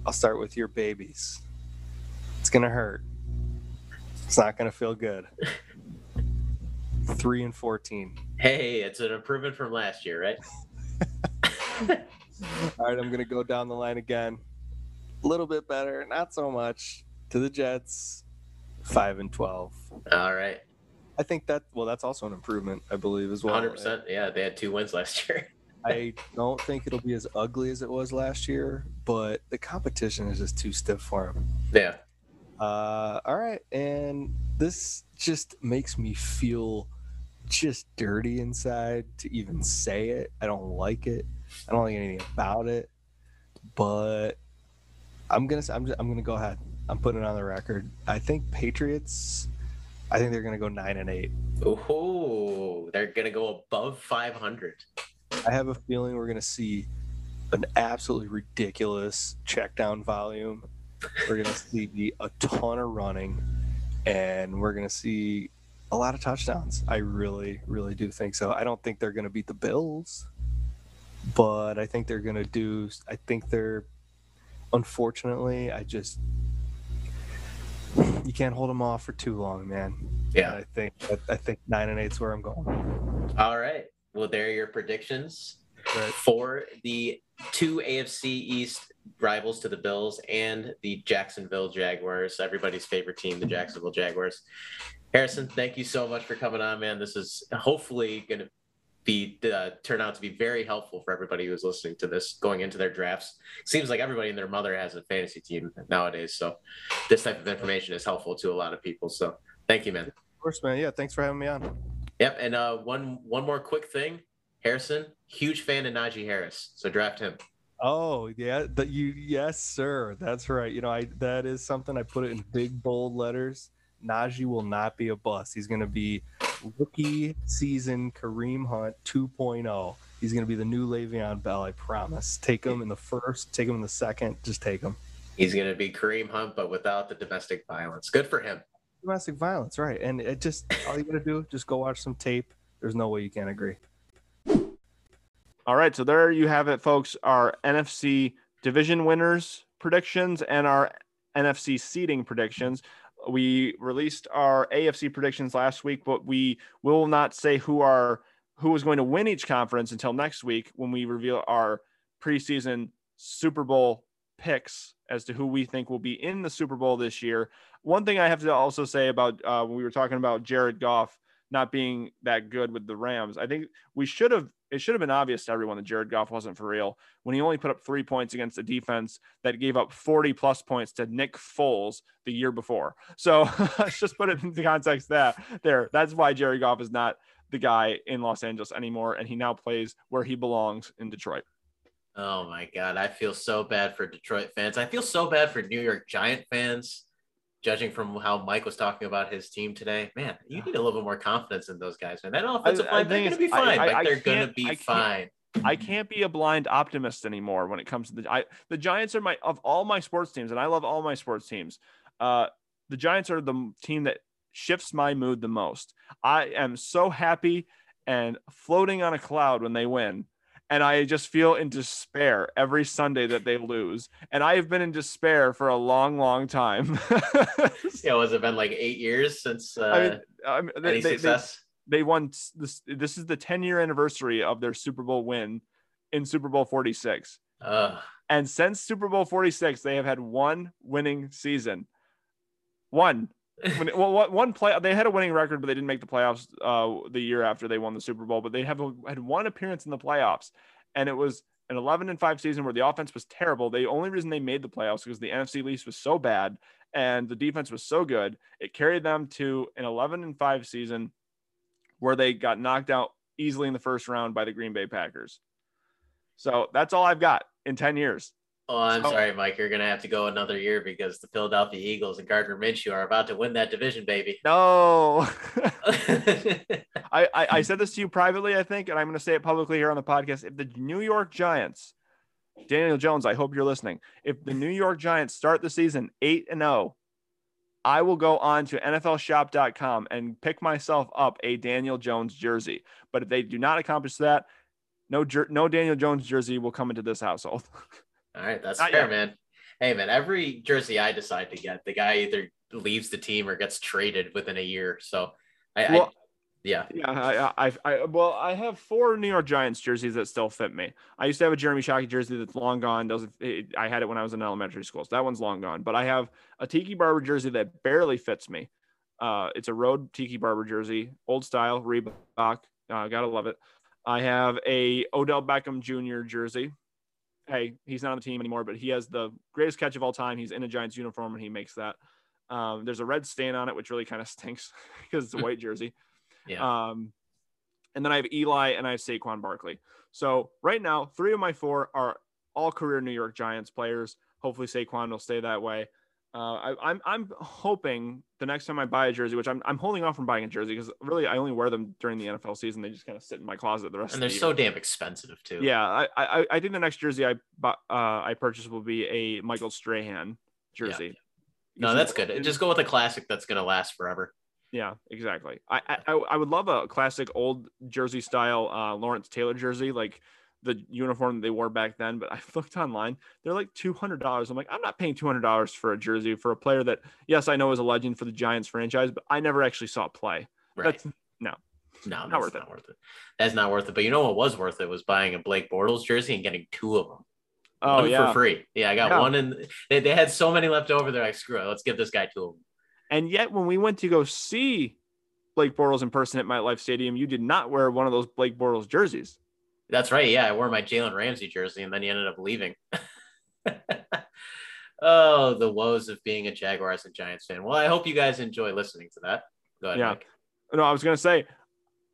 S2: I'll start with your babies. It's going to hurt. It's not going to feel good. [laughs] 3 and 14.
S1: Hey, it's an improvement from last year, right? [laughs] [laughs]
S2: All right, I'm going to go down the line again. A little bit better, not so much. To the Jets, 5 and 12.
S1: All right,
S2: I think that well, that's also an improvement, I believe, as well.
S1: hundred percent. Yeah, they had two wins last year. [laughs]
S2: I don't think it'll be as ugly as it was last year, but the competition is just too stiff for him.
S1: Yeah,
S2: Uh, all right, and this just makes me feel just dirty inside to even say it. I don't like it. I don't like anything about it. But I'm gonna I'm just, I'm gonna go ahead. I'm putting it on the record. I think Patriots. I think they're gonna go nine and eight.
S1: ooh, they're gonna go above five hundred.
S2: I have a feeling we're going to see an absolutely ridiculous check down volume. We're going [laughs] to see a ton of running and we're going to see a lot of touchdowns. I really, really do think so. I don't think they're going to beat the Bills, but I think they're going to do, I think they're, unfortunately, I just, you can't hold them off for too long, man. And
S1: Yeah.
S2: I think, I, I think nine and eight's where I'm going.
S1: All right. Well, there are your predictions
S2: Right.
S1: for the two AFC East rivals to the Bills and the Jacksonville Jaguars, everybody's favorite team, the Jacksonville Jaguars. Harrison, thank you so much for coming on, man. This is hopefully going to be uh, turn out to be very helpful for everybody who's listening to this going into their drafts. Seems like everybody and their mother has a fantasy team nowadays, so this type of information is helpful to a lot of people. So, thank you, man.
S2: Of course, man. Yeah. Thanks for having me on.
S1: Yep, and uh, one one more quick thing, Harrison, huge fan of Najee Harris, so draft him.
S2: Oh yeah, that you yes sir, that's right. You know, I that is something I put it in big bold letters. Najee will not be a bust. He's going to be rookie season Kareem Hunt 2.0. He's going to be the new Le'Veon Bell. I promise. Take him in the first. Take him in the second. Just take him.
S1: He's going to be Kareem Hunt, but without the domestic violence. Good for him.
S2: domestic violence, right? And it just all you gotta do just go watch some tape. There's no way you can't agree.
S3: All right, so there you have it, folks. Our NFC division winners predictions and our NFC seeding predictions. We released our AFC predictions last week, but we will not say who are who is going to win each conference until next week when we reveal our preseason Super Bowl picks as to who we think will be in the Super Bowl this year. One thing I have to also say about uh, when we were talking about Jared Goff not being that good with the Rams, I think we should have. It should have been obvious to everyone that Jared Goff wasn't for real when he only put up three points against a defense that gave up 40 plus points to Nick Foles the year before. So [laughs] let's just put it into context that there. That's why Jared Goff is not the guy in Los Angeles anymore, and he now plays where he belongs in Detroit.
S1: Oh my god, I feel so bad for Detroit fans. I feel so bad for New York Giant fans. Judging from how Mike was talking about his team today, man, you need a little bit more confidence in those guys, man. That offensive line, they're going to be fine. I, I, like they're going to be fine.
S3: I can't be a blind optimist anymore when it comes to the I, the Giants are my of all my sports teams, and I love all my sports teams. Uh, the Giants are the team that shifts my mood the most. I am so happy and floating on a cloud when they win and I just feel in despair every Sunday that they lose. And I have been in despair for a long, long time. [laughs]
S1: yeah, was it been like eight years since uh, I mean, I mean, they, any success?
S3: They, they, won this. This is the 10 year anniversary of their Super Bowl win in Super Bowl 46. Uh, and since Super Bowl 46, they have had one winning season. One. When, well, one play they had a winning record, but they didn't make the playoffs uh, the year after they won the Super Bowl. But they have a, had one appearance in the playoffs, and it was an 11 and 5 season where the offense was terrible. The only reason they made the playoffs because the NFC East was so bad and the defense was so good. It carried them to an 11 and 5 season where they got knocked out easily in the first round by the Green Bay Packers. So that's all I've got in 10 years.
S1: Oh, I'm so, sorry, Mike. You're gonna have to go another year because the Philadelphia Eagles and Gardner Minshew are about to win that division, baby.
S3: No, [laughs] [laughs] I, I, I said this to you privately, I think, and I'm gonna say it publicly here on the podcast. If the New York Giants, Daniel Jones, I hope you're listening. If the New York Giants start the season eight and zero, oh, I will go on to NFLShop.com and pick myself up a Daniel Jones jersey. But if they do not accomplish that, no, no Daniel Jones jersey will come into this household. [laughs]
S1: All right, that's Not fair, yet. man. Hey, man, every jersey I decide to get, the guy either leaves the team or gets traded within a year. So, I, well, I yeah,
S3: yeah. I, I, I, well, I have four New York Giants jerseys that still fit me. I used to have a Jeremy Shockey jersey that's long gone. Doesn't it, I had it when I was in elementary school, so that one's long gone. But I have a Tiki Barber jersey that barely fits me. Uh, it's a road Tiki Barber jersey, old style Reebok. Uh, gotta love it. I have a Odell Beckham Jr. jersey hey, he's not on the team anymore, but he has the greatest catch of all time. He's in a Giants uniform and he makes that. Um, there's a red stain on it, which really kind of [laughs] stinks because it's a white jersey. [laughs] yeah. Um, and then I have Eli and I have Saquon Barkley. So right now, three of my four are all career New York Giants players. Hopefully Saquon will stay that way. Uh, I, I'm, I'm hoping the next time I buy a jersey, which I'm I'm holding off from buying a jersey because really I only wear them during the NFL season. They just kind of sit in my closet the rest. Of the time.
S1: And they're
S3: the
S1: so damn expensive too.
S3: Yeah, I, I I think the next jersey I uh, I purchase will be a Michael Strahan jersey. Yeah.
S1: No, that's good. Just go with a classic that's gonna last forever.
S3: Yeah, exactly. I, I I would love a classic old jersey style uh, Lawrence Taylor jersey, like the uniform they wore back then, but [laughs] I looked online. They're like two hundred dollars. I'm like, I'm not paying two hundred dollars for a jersey for a player that, yes, I know is a legend for the Giants franchise, but I never actually saw it play. Right. That's no,
S1: no, not worth not it. Worth it. That's not worth it. But you know what was worth it was buying a Blake Bortles jersey and getting two of them. Oh one yeah, for free. Yeah, I got yeah. one, and they, they had so many left over. They're like, screw it, let's give this guy two of them.
S3: And yet, when we went to go see Blake Bortles in person at MetLife Stadium, you did not wear one of those Blake Bortles jerseys.
S1: That's right. Yeah, I wore my Jalen Ramsey jersey, and then he ended up leaving. [laughs] oh, the woes of being a Jaguars and Giants fan. Well, I hope you guys enjoy listening to that. Go ahead. Yeah. Mike.
S3: No, I was gonna say,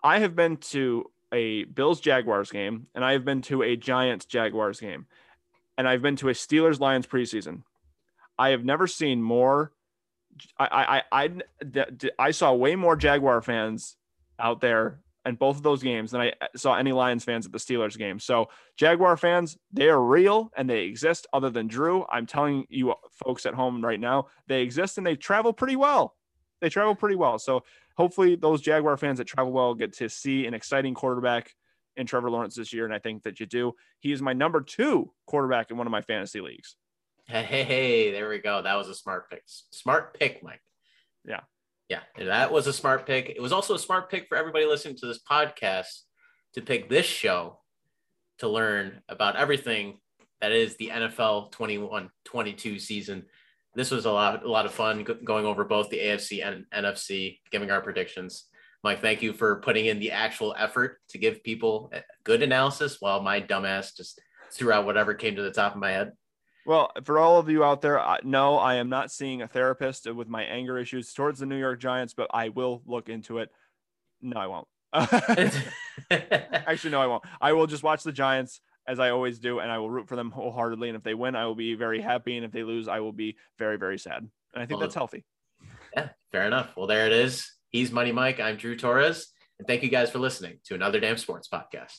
S3: I have been to a Bills Jaguars game, and I have been to a Giants Jaguars game, and I've been to a Steelers Lions preseason. I have never seen more. I I I I, I saw way more Jaguar fans out there and both of those games than I saw any Lions fans at the Steelers game. So Jaguar fans, they are real and they exist other than Drew. I'm telling you folks at home right now, they exist and they travel pretty well. they travel pretty well. So hopefully those Jaguar fans that travel well get to see an exciting quarterback in Trevor Lawrence this year. And I think that you do. He is my number two quarterback in one of my fantasy leagues.
S1: Hey, hey, hey, there we go. That was a smart pick. Smart pick, Mike.
S3: Yeah.
S1: Yeah, that was a smart pick. It was also a smart pick for everybody listening to this podcast to pick this show to learn about everything that is the NFL 21 22 season. This was a lot, a lot of fun going over both the AFC and NFC, giving our predictions. Mike, thank you for putting in the actual effort to give people good analysis while my dumbass just threw out whatever came to the top of my head.
S3: Well, for all of you out there, no, I am not seeing a therapist with my anger issues towards the New York Giants, but I will look into it. No, I won't. [laughs] Actually, no, I won't. I will just watch the Giants as I always do, and I will root for them wholeheartedly. And if they win, I will be very happy. And if they lose, I will be very, very sad. And I think well, that's healthy.
S1: Yeah, fair enough. Well, there it is. He's Money Mike. I'm Drew Torres. And thank you guys for listening to another Damn Sports podcast.